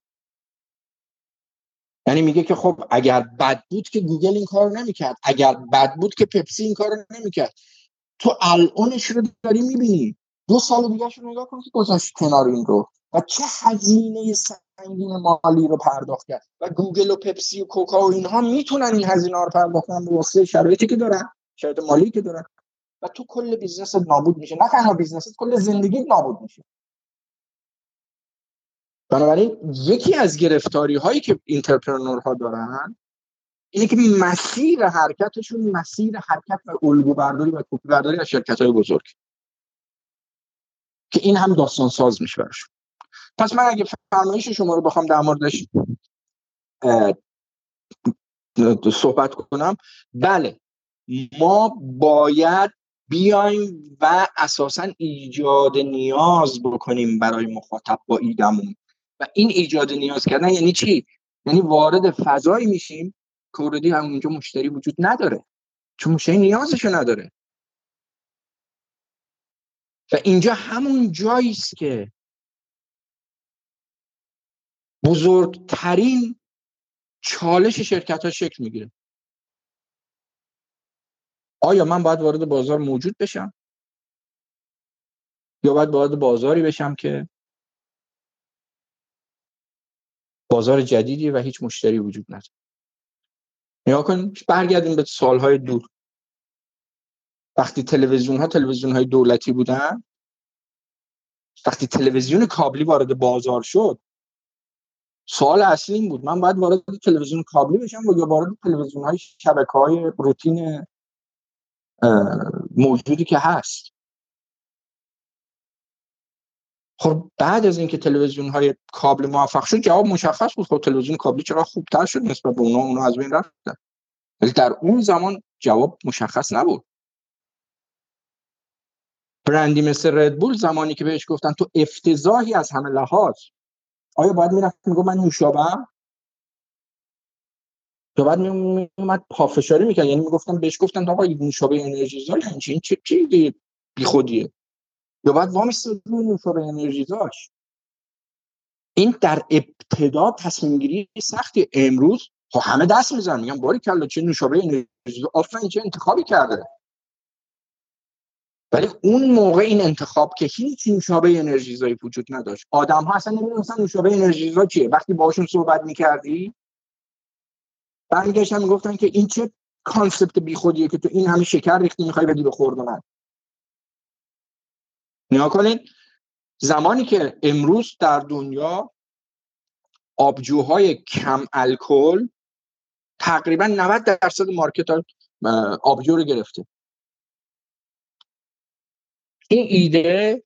یعنی میگه که خب اگر بد بود که گوگل این کار نمی‌کرد اگر بد بود که پپسی این کار نمی‌کرد. تو الانش رو داری می‌بینی. دو سال دیگه رو نگاه کن که گذاشت کنار این رو. و چه هزینه سنگین مالی رو پرداخت کرد. و گوگل و پپسی و کوکا و اینها می‌تونن این هزینه رو پرداخت کنن به واسطه شرایطی که دارن شرایط مالی که دارن. و تو کل business نابود میشه. نه تنها business کل زندگی نابود میشه. بنابراین یکی از گرفتاری هایی که ها دارن اینه که مسیر حرکتشون مسیر حرکت و الگو برداری و کپی برداری از شرکت های بزرگ. که این هم داستان ساز میشه برشون پس من اگه فرمایش شما رو بخوام در موردش صحبت کنم بله ما باید بیایم و اساسا ایجاد نیاز بکنیم برای مخاطب با ایدمون و این ایجاد نیاز کردن یعنی چی؟ یعنی وارد فضایی میشیم که اوردی مشتری وجود نداره. چون مشتری نیازشو نداره. و اینجا همون جایی است که بزرگترین چالش شرکت ها شکل می‌گیره. آیا من باید وارد بازار موجود بشم؟ یا باید وارد بازاری بشم که بازار جدیدی و هیچ مشتری وجود نداره؟ نیا کن برگردیم به سالهای دور. وقتی تلویزیون ها تلویزیون های دولتی بودن وقتی تلویزیون کابلی وارد بازار شد سوال اصلی این بود من باید وارد تلویزیون کابلی بشم یا وارد تلویزیون های شبکه های روتین موجودی که هست؟ خب بعد از اینکه تلویزیون های کابل موفق شد جواب مشخص بود خب تلویزیون کابلی چرا خوبتر شد نسبت به اونا اونا از بین رفتن. ولی در اون زمان جواب مشخص نبود. برندی مثل ردبول زمانی که بهش گفتن تو افتضاحی از همه لحاظ. آیا باید می‌رفت میگو من نوشابم یا بعد میومد پافشاری می‌کرد. یعنی می‌گفتم بهش گفتن آقا نوشابه انرژی زای یعنی این چه چه بی خودیه. یا بعد وامی روی نوشابه انرژی داشت این در ابتدا تصمیم گیری سختی. امروز خب همه دست می‌زنن. میگن باری کلا چه نوشابه انرژی آفرین چه انتخابی کرده. ولی اون موقع این انتخاب که هیچ نوشابه انرژیزایی وجود نداشت. آدم ها اصلا نمی‌دونستن نوشابه انرژیزا چیه. وقتی باشون صحبت می‌کردی برمیگشتن می‌گفتن که این چه concept بیخودیه که تو این همه شکر ریختی می‌خوای بدی به خوردن نیا کنین زمانی که امروز در دنیا آبجوهای کم الکل تقریبا 90 درصد market آبجو رو گرفته. این ایده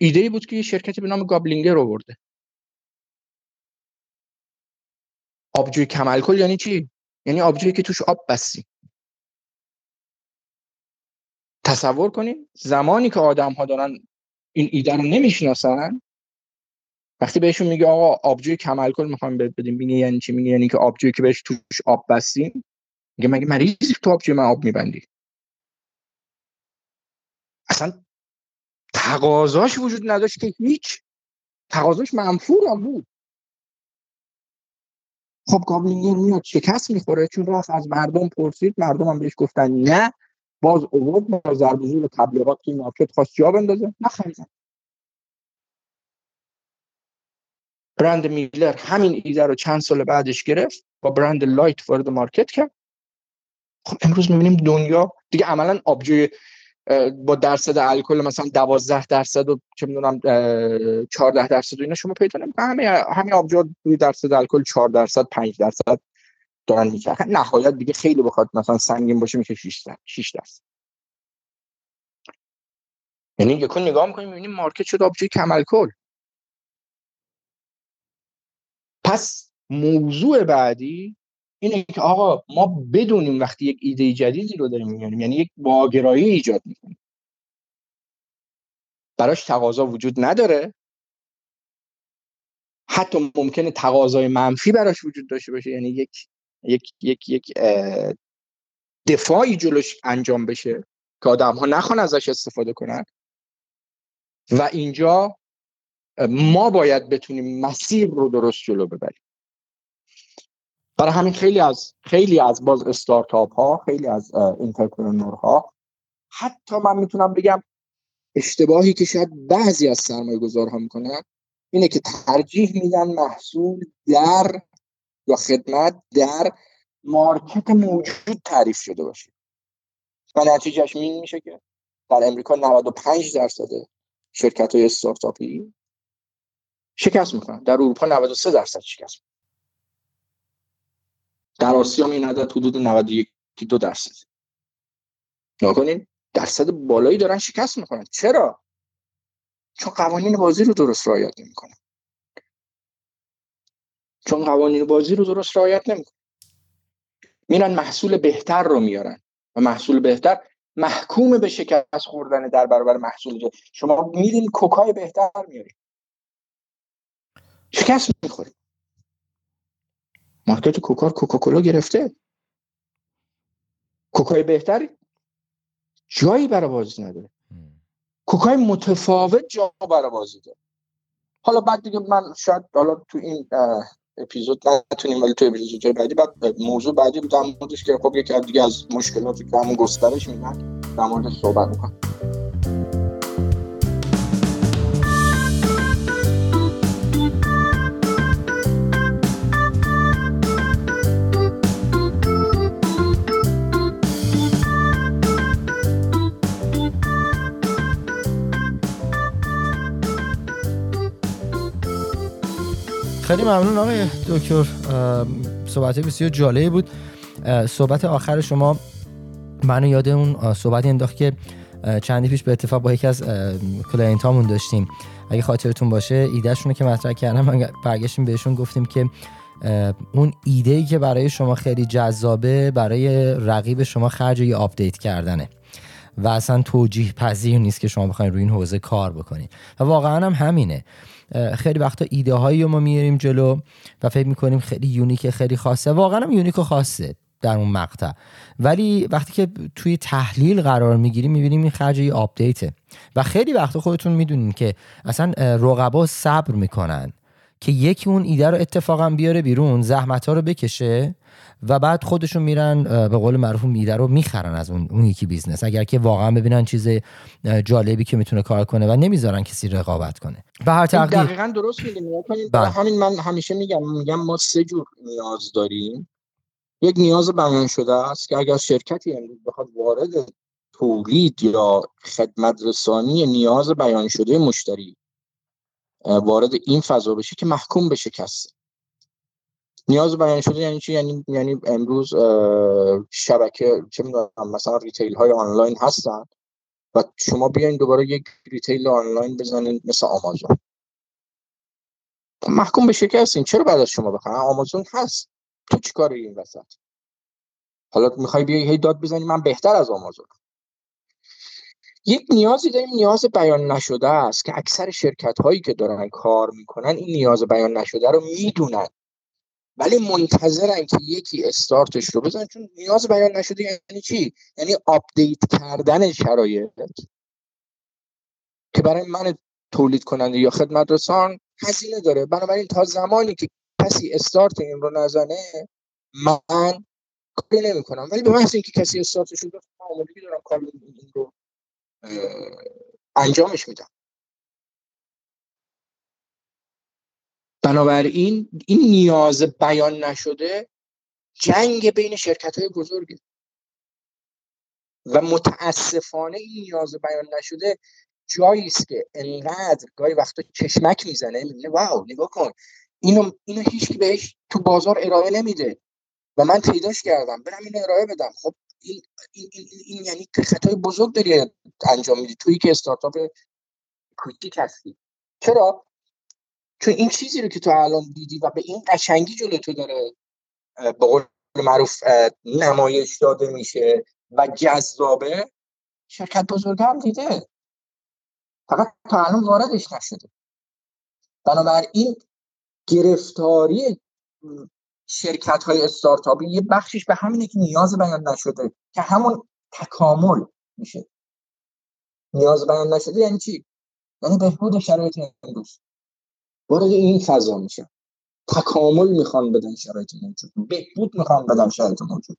ایده ای بود که یه شرکتی به نام گابلینگر رو برده آبجوی کم الکل یعنی چی؟ یعنی آبجویی که توش آب بستی تصور کنید زمانی که آدم ها دارن این ایده رو نمی‌شناسن وقتی بهشون میگه آقا آبجوی کم الکل می‌خوام بهت بدیم میگه یعنی چی؟ میگه یعنی که آبجویی که بهش توش آب بستیم میگه مگه مریضی تو آبجوی من آب میبندی؟ اصلا تقاضاش وجود نداشت که هیچ. تقاضاش منفور هم بود. خب گابلینگر میاد شکست می‌خوره چون رفت از مردم پرسید مردم هم بهش گفتن نه. باز اوورد با ضرب زور تبلیغات که market خواست جا بندازه. نخریدن برند میلر همین ایده رو چند سال بعدش گرفت با برند Lite وارد market کرد. خب امروز می‌بینیم دنیا دیگه عملا آبجوی با درصد الکل مثلا 12 درصد و چه می‌دونم 14 درصد و اینا شما پیدا نمی‌کنید همه همین آبجو روی درصد الکل 4 درصد 5 درصد دارن میچرخن نهایت دیگه خیلی بخواد مثلا سنگین باشه میشه 6 درصد 6 درصد. یعنی یکون نگاه می‌کنیم می‌بینیم مارکت شد آبجوی کم الکل. پس موضوع بعدی اینه که آقا ما بدونیم وقتی یک ایده جدیدی رو داریم میاریم یعنی یک واگرایی ایجاد می‌کنیم. براش تقاضا وجود نداره. حتی ممکنه تقاضای منفی براش وجود داشته باشه یعنی یک یک یک یک دفاعی جلوش انجام بشه که آدم ها نخوان ازش استفاده کنن. و اینجا ما باید بتونیم مسیر رو درست جلو ببریم. برای همین خیلی از خیلی از باز استارتاپ ها خیلی از entrepreneur ها حتی من می‌تونم بگم اشتباهی که شاید بعضی از سرمایه گذارها می‌کنن اینه که ترجیح میدن محصول در یا خدمت در market موجود تعریف شده باشه. و نتیجهش این میشه که در امریکا 95 درصد شرکت های استارتاپی شکست می‌کنن در اروپا 93 درصد شکست در آسیا این عدد حدود 91 دو درصد. نکنین درصد بالایی دارن شکست می‌کنن چرا؟ چون قوانین بازی رو درست رعایت نمی‌کنن. چون قوانین بازی رو درست رعایت نمی‌کنن. میرن محصول بهتر رو میارن. و محصول بهتر محکوم به شکست خوردن در برابر محصول شما میرین کوکای بهتر میارین شکست می‌خوریم مارکت کوکار کوکاکولا گرفته. کوکای بهتری. جایی برای بازی نداره. کوکای متفاوت جا برای بازی داره. حالا بعد دیگه من شاید حالا تو این اپیزود نتونیم ولی تو اپیزود بعدی بعد موضوع بعدی بود در موردش که خب یکی دیگه از مشکلاتی که همون گسترش میدن در مورد صحبت می‌کنم. خیلی ممنون آقای دکتر. صحبت بسیار جالبی بود. صحبت آخر شما منو یاد اون صحبتی انداخت که چندی پیش به اتفاق با یکی از client هامون داشتیم. اگه خاطرتون باشه ایدهشون که مطرح کردم برگشتیم بهشون گفتیم که اون ایده ای که برای شما خیلی جذابه برای رقیب شما خرج یه update کردنه. و اصلا توجیه پذیر نیست که شما بخواید روی این حوزه کار بکنید و واقعا هم همینه. خیلی وقتا ایده هایی ما میاریم جلو و فکر می‌کنیم خیلی unique خیلی خاصه. واقعا هم unique و خاصه در اون مقطع. ولی وقتی که توی تحلیل قرار می‌گیریم می‌بینیم این خرج یه update ه. و خیلی وقتا خودتون می‌دونین که اصلا رقبا صبر می‌کنن که یکی اون ایده رو اتفاقا بیاره بیرون زحمت ها رو بکشه. و بعد خودشون میرن به قول معروف ایده رو می‌خرن از اون اون یکی business. اگر که واقعا ببینن چیز جالبی که می‌تونه کار کنه و نمی‌ذارن کسی رقابت کنه. به هر تقدیر دقیقاً درست میگی. بله. همین من همیشه میگم میگم ما سه جور نیاز داریم. یک نیاز بیان شده است که اگر شرکتی امروز بخواد وارد تولید یا خدمت رسانی نیاز بیان شده مشتری وارد این فضا بشه که محکوم به شکست. نیاز بیان شده یعنی چی؟ یعنی یعنی امروز شبکه چه می‌دونم مثلا retail های آنلاین هستن و شما بیاین دوباره یک retail آنلاین بزنین مثل آمازون. محکوم به شکستین چرا بعد از شما بخرن؟ آمازون هست. تو چیکار این وسط؟ حالا می‌خوای بیای هی داد بزنی؟ من بهتر از آمازون. یک نیازی داریم. نیاز بیان نشده است که اکثر شرکت هایی که دارن کار می‌کنن این نیاز بیان نشده رو می‌دونن. ولی منتظرن که یکی استارتش رو بزن چون نیاز بیان نشده یعنی چی؟ یعنی آپدیت کردن شرایط. که برای من تولید کننده یا خدمت رسان هزینه داره. بنابراین تا زمانی که کسی استارت این رو نزنه من کاری نمی کنم ولی به محض اینکه کسی استارتش رو آمادگی دارم کار این رو انجامش میدم. بنابراین این نیاز بیان نشده جنگ بین شرکت های بزرگه. و متاسفانه این نیاز بیان نشده جایی است که انقدر گاهی وقتا چشمک می‌زنه می‌بینه واو نگاه کن اینو اینو هیچ بهش تو بازار ارائه نمیده. و من پیداش کردم برم اینو ارائه بدم. خب این, این, این, این یعنی خطای بزرگ داری انجام میدی تویی که استارتاپ کوچیک هستی. چرا؟ چون این چیزی رو که تو الان دیدی و به این قشنگی جلو تو داره به قول معروف نمایش داده میشه و جذابه شرکت بزرگ هم دیده. فقط تا الان واردش نشده. بنابراین گرفتاری شرکت های استارتاپی یه بخشش به همینه که نیاز بیان نشده که همون تکامل میشه. نیاز بیان نشده یعنی چی؟ یعنی بهبود شرایط امروز. وارد این فضا میشه تکامل می‌خوان بدن شرایط موجود. بهبود می‌خوان بدن شرایط موجود.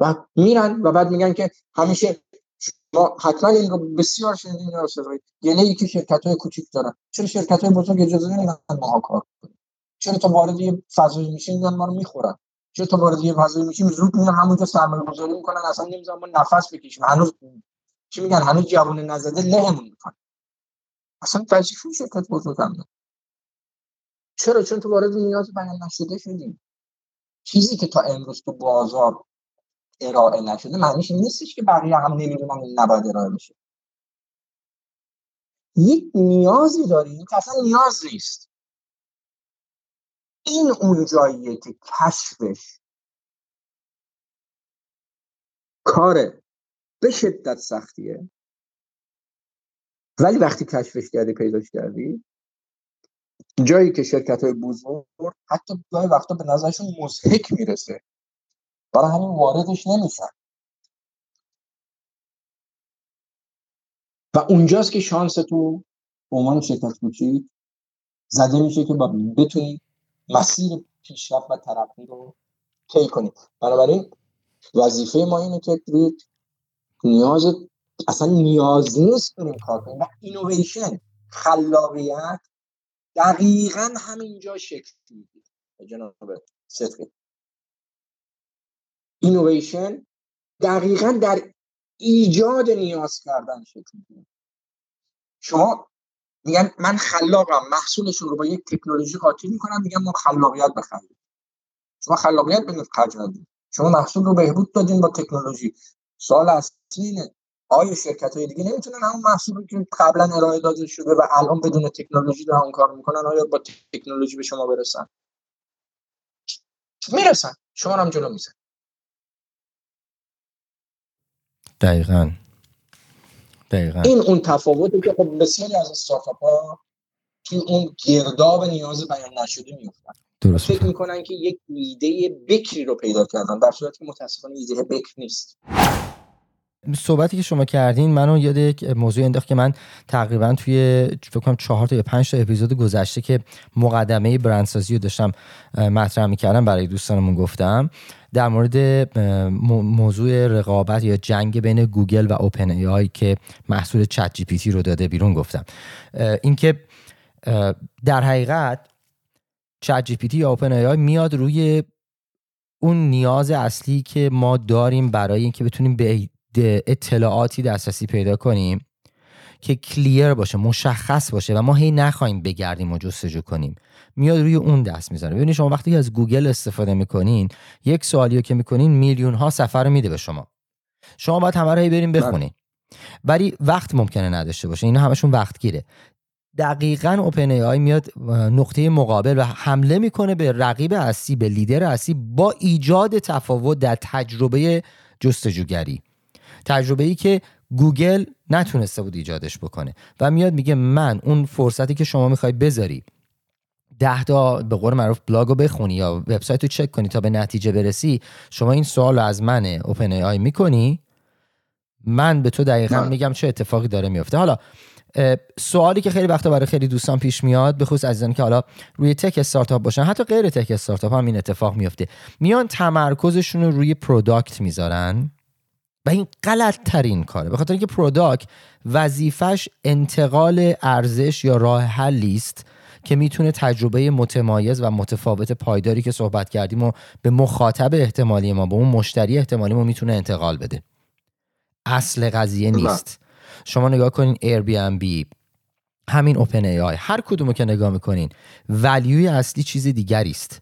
و میرن و بعد میگن که همیشه ما حتما این رو بسیار شنیدین یا یعنی یکی شرکت های کوچیک دارن چرا شرکت های بزرگ اجازه نمیدن ما کار کنیم چرا تا وارد یه فضایی میشیم میان ما رو می‌خورن؟ چرا تا وارد یه فضایی میشیم زود میان همونجا سرمایه گذاری می‌کنن؟ اصلا نمی‌ذارن ما نفس بکشیم. هنوز چی میگن؟ هنوز جوون نزده لهمون می‌کنن اصلا وظیفه شرکت بزرگ هم چرا؟ چون تو وارد نیاز بیان نشده شدیم چیزی که تا امروز تو بازار ارائه نشده معنیش نیستش که بقیه هم نمی‌دونن این نباید ارائه بشه. یک نیازی داریم که اصلا نیاز نیست. این اون جاییه که کشفش کار به شدت سختیه. ولی وقتی کشفش کردی پیداش کردی؟ جایی که شرکت های بزرگ حتی گاهی وقتا به نظرشون مزهک می‌رسه. برای همین واردش نمیشن. و اونجاست که شانس تو به عنوان شرکت کوچیک زده میشه که با بتونی مسیر پیشرفت و ترقی رو طی کنید بنابراین وظیفه ما اینه که نیاز اصلا نیاز نیست بریم کار کنیم. و اینویشن خلاقیت دقیقا همینجا شکل می‌گیره. جناب صدقی اینویشن دقیقا در ایجاد نیاز کردن شکل می‌گیره. شما میگن من خلاقم محصولشون رو با یک تکنولوژی قاطی می‌کنم میگن ما خلاقیت بخریم. شما خلاقیت به خرج شما محصول رو بهبود دادین با تکنولوژی. سوال اصلی اینه آیا شرکت های دیگه نمی‌تونن همون محصولی که قبلا ارائه داده شده و الان بدون تکنولوژی دارن کار می‌کنن آیا با تکنولوژی به شما برسن؟ می‌رسن. شما هم جلو میزن دقیقا. دقیقا. این اون تفاوتی که خب بسیاری از استارتاپ ها توی اون گرداب نیاز بیان نشده میفتن درست فکر می‌کنن که یک ایده بکری رو پیدا کردن در صورتی که متاسفانه ایده بکر نیست. صحبتی که شما کردین منو یاد یک موضوع انداخت که من تقریبا توی فکر کنم چهار تا یا پنج تا اپیزود گذشته که مقدمه برندسازی رو داشتم مطرح می‌کردم برای دوستانمون گفتم. در مورد موضوع رقابت یا جنگ بین گوگل و OpenAI که محصول ChatGPT رو داده بیرون گفتم. اینکه در حقیقت چت جی پی تی یا اوپن ای آی میاد روی اون نیاز اصلی که ما داریم برای اینکه بتونیم به اطلاعاتی دسترسی پیدا کنیم که کلیر باشه مشخص باشه و ما هی نخواهیم بگردیم و جستجو کنیم. میاد روی اون دست می‌زنه. ببینید شما وقتی از گوگل استفاده می‌کنین یک سوالی که می‌کنین میلیون ها سفر میده به شما. شما باید همه رو هی بریم بخونین. ولی وقت ممکنه نداشته باشه. اینا همشون وقت گیره دقیقا اوپن ای آی میاد نقطه مقابل و حمله می‌کنه به رقیب اصلی به لیدر اصلی با ایجاد تفاوت در تجربه جستجوگری. تجربه ای که گوگل نتونسته بود ایجادش بکنه. و میاد میگه من اون فرصتی که شما می‌خوای بذاری ده تا به قول معروف بلاگ رو بخونی یا وبسایت رو چک کنی تا به نتیجه برسی شما این سوال رو از من OpenAI می‌کنی؟ من به تو دقیقا میگم چه اتفاقی داره میفته حالا سوالی که خیلی وقتا برای خیلی دوستان پیش میاد به خصوص عزیزانی که حالا روی tech startup باشن حتی غیر tech startup هم این اتفاق میفته میان تمرکزشون رو روی product می‌ذارن. و این غلط ترین کاره. به خاطر اینکه product وظیفش انتقال ارزش یا راه حلی است که می‌تونه تجربه متمایز و متفاوت پایداری که صحبت کردیم و به مخاطب احتمالی ما به اون مشتری احتمالی ما می‌تونه انتقال بده. اصل قضیه. نیست. شما نگاه کنین بی همین OpenAI هر کدومو که نگاه می‌کنین ولیوی اصلی چیز دیگری است.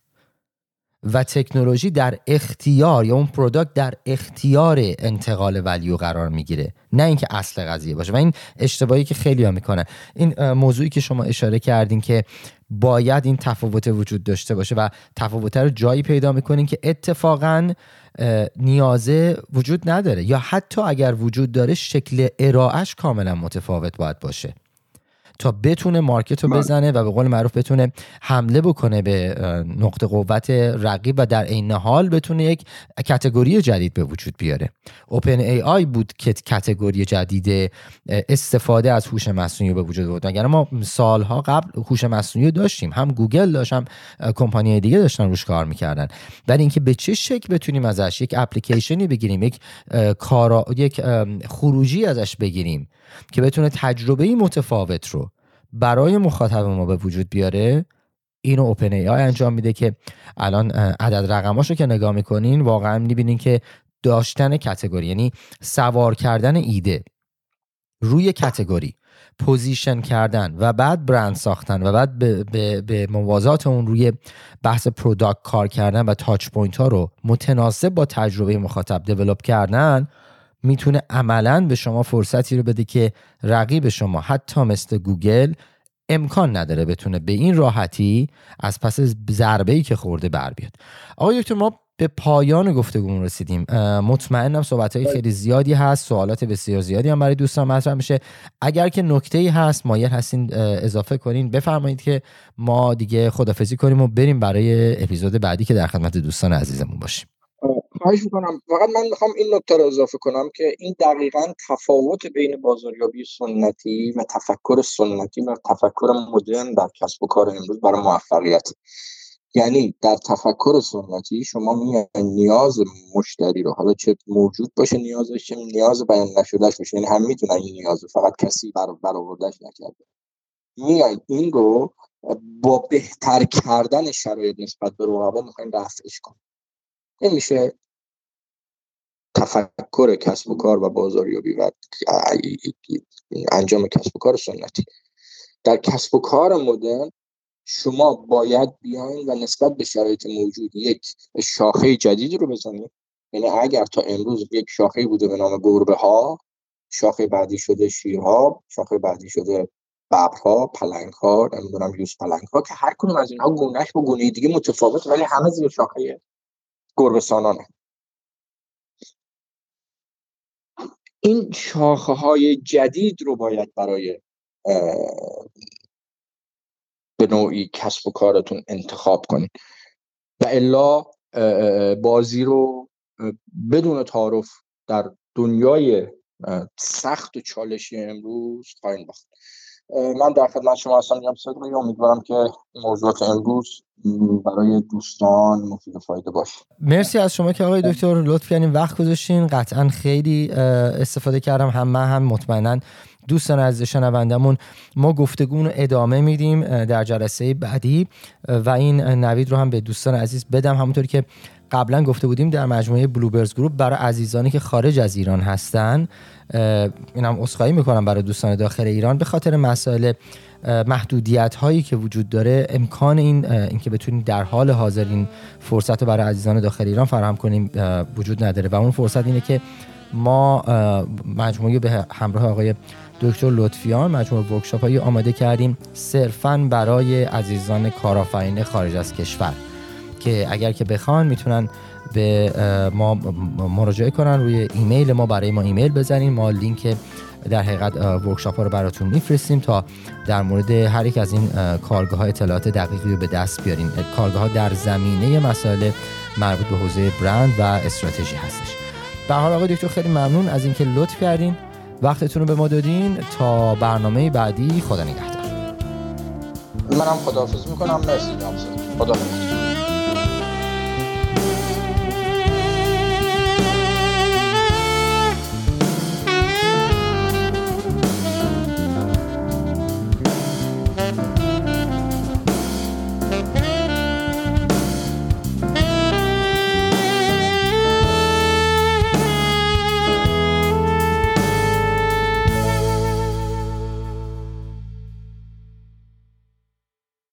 و تکنولوژی در اختیار یا اون پروداکت در اختیار انتقال ولیو قرار می‌گیره. نه اینکه اصل قضیه باشه. و این اشتباهی که خیلی ها می‌کنن. این موضوعی که شما اشاره کردین که باید این تفاوت وجود داشته باشه و تفاوت رو جایی پیدا می‌کنین که اتفاقا نیازه وجود نداره. یا حتی اگر وجود داره شکل ارائهش کاملا متفاوت باید باشه. تا بتونه market رو بله. بزنه و به قول معروف بتونه حمله بکنه به نقطه قوت رقیب و در عین حال بتونه یک category جدید به وجود بیاره. OpenAI بود که category جدید استفاده از هوش مصنوعی به وجود بود اگر ما سالها قبل هوش مصنوعی داشتیم هم گوگل داشت هم کمپانی دیگه داشتن روش کار می‌کردن. ولی اینکه به چه شکل بتونیم ازش یک اپلیکیشنی بگیریم یک کارا یک خروجی ازش بگیریم که بتونه تجربه متفاوت رو برای مخاطب ما به وجود بیاره. اینو OpenAI انجام میده که الان عدد رقماشو که نگاه می‌کنین واقعا می‌بینین که داشتن category یعنی سوار کردن ایده روی category position کردن و بعد برند ساختن و بعد به, به, به موازات اون روی بحث product کار کردن و touch point ها رو متناسب با تجربه مخاطب develop کردن. می‌تونه عملا به شما فرصتی رو بده که رقیب شما حتی مثل گوگل امکان نداره بتونه به این راحتی از پس ضربه ای که خورده بر بیاد. آقای دکتر ما به پایان گفتگومون رسیدیم. مطمئنم صحبت های خیلی زیادی هست سوالات بسیار زیادی هم برای دوستان مطرح میشه. اگر که نکته ای هست مایل هستین اضافه کنین. بفرمایید که ما دیگه خدافزی کنیم و بریم برای اپیزود بعدی که در خدمت دوستان عزیزمون باشیم. خواهش می‌کنم. فقط من می‌خوام این نکته رو اضافه کنم که این دقیقا تفاوت بین بازاریابی سنتی و تفکر سنتی و تفکر مدرن در کسب و کار امروز برای موفقیت. یعنی در تفکر سنتی شما نیاز مشتری رو. حالا چه موجود باشه نیازش چه نیاز بیان نشدهش باشه. یعنی هم می‌تونن این نیاز فقط کسی بر برآوردهش نکرده. میان این رو با بهتر کردن شرایط نسبت به رقبا می‌خواین رفعش کنید این میشه تفکر کسب و کار و بازاریابی و انجام کسب و کار سنتی. در کسب و کار مدرن شما باید بیاین و نسبت به شرایط موجود یک شاخه جدید رو بزنید یعنی اگر تا امروز یک شاخه بوده به نام گربه ها شاخه بعدی شده شیرها شاخه بعدی شده ببرها پلنگ ها نمی‌دونم یوز پلنگ ها که هر کنون از اینها گونهش با گونه دیگه متفاوت ولی همه زیر شاخه گربه سانانه این شاخه های جدید رو باید برای به نوعی کسب و کارتون انتخاب کنید. و الا بازی رو بدون تعارف در دنیای سخت و چالشی امروز خواهیم باخت. من در خدمت شما هستم میگم صدقی امیدوارم که موضوعات امروز برای دوستان مفید و فایده باشه. مرسی از شما که آقای دکتر لطف کردین وقت گذاشتین. قطعا خیلی استفاده کردم. هم من هم مطمئنا دوستان از شنوندمون ما گفتگون رو ادامه میدیم در جلسه بعدی. و این نوید رو هم به دوستان عزیز بدم. همونطوری که قبلا گفته بودیم در مجموعه بلوبرز گروپ برای عزیزانی که خارج از ایران هستن اینم اسخایی می‌کنم برای دوستان داخل ایران. به خاطر مسائل محدودیت هایی که وجود داره امکان این اینکه بتونیم در حال حاضر این فرصت رو برای عزیزان داخل ایران فراهم کنیم وجود نداره. و اون فرصت اینه که ما مجموعه به همراه آقای دکتر لطفیان مجموعه workshop هایی آماده کردیم صرفا برای عزیزان کارآفرین خارج از کشور. که اگر که بخوان می‌تونن به ما مراجعه کنن روی ایمیل ما برای ما ایمیل بزنین. ما لینک در حقیقت ورکشاپ ها رو براتون میفرستیم تا در مورد هر یک از این کارگاه ها اطلاعات دقیقی رو به دست بیارین کارگاه ها در زمینه مسائل مربوط به حوزه برند و استراتژی هستش. به حال آقای دکتر خیلی ممنون از اینکه لطف کردین. وقتتون رو به ما دادین. تا برنامه بعدی خدا نگهدار. منم خداحافظ می‌کنم. مرسی. خدا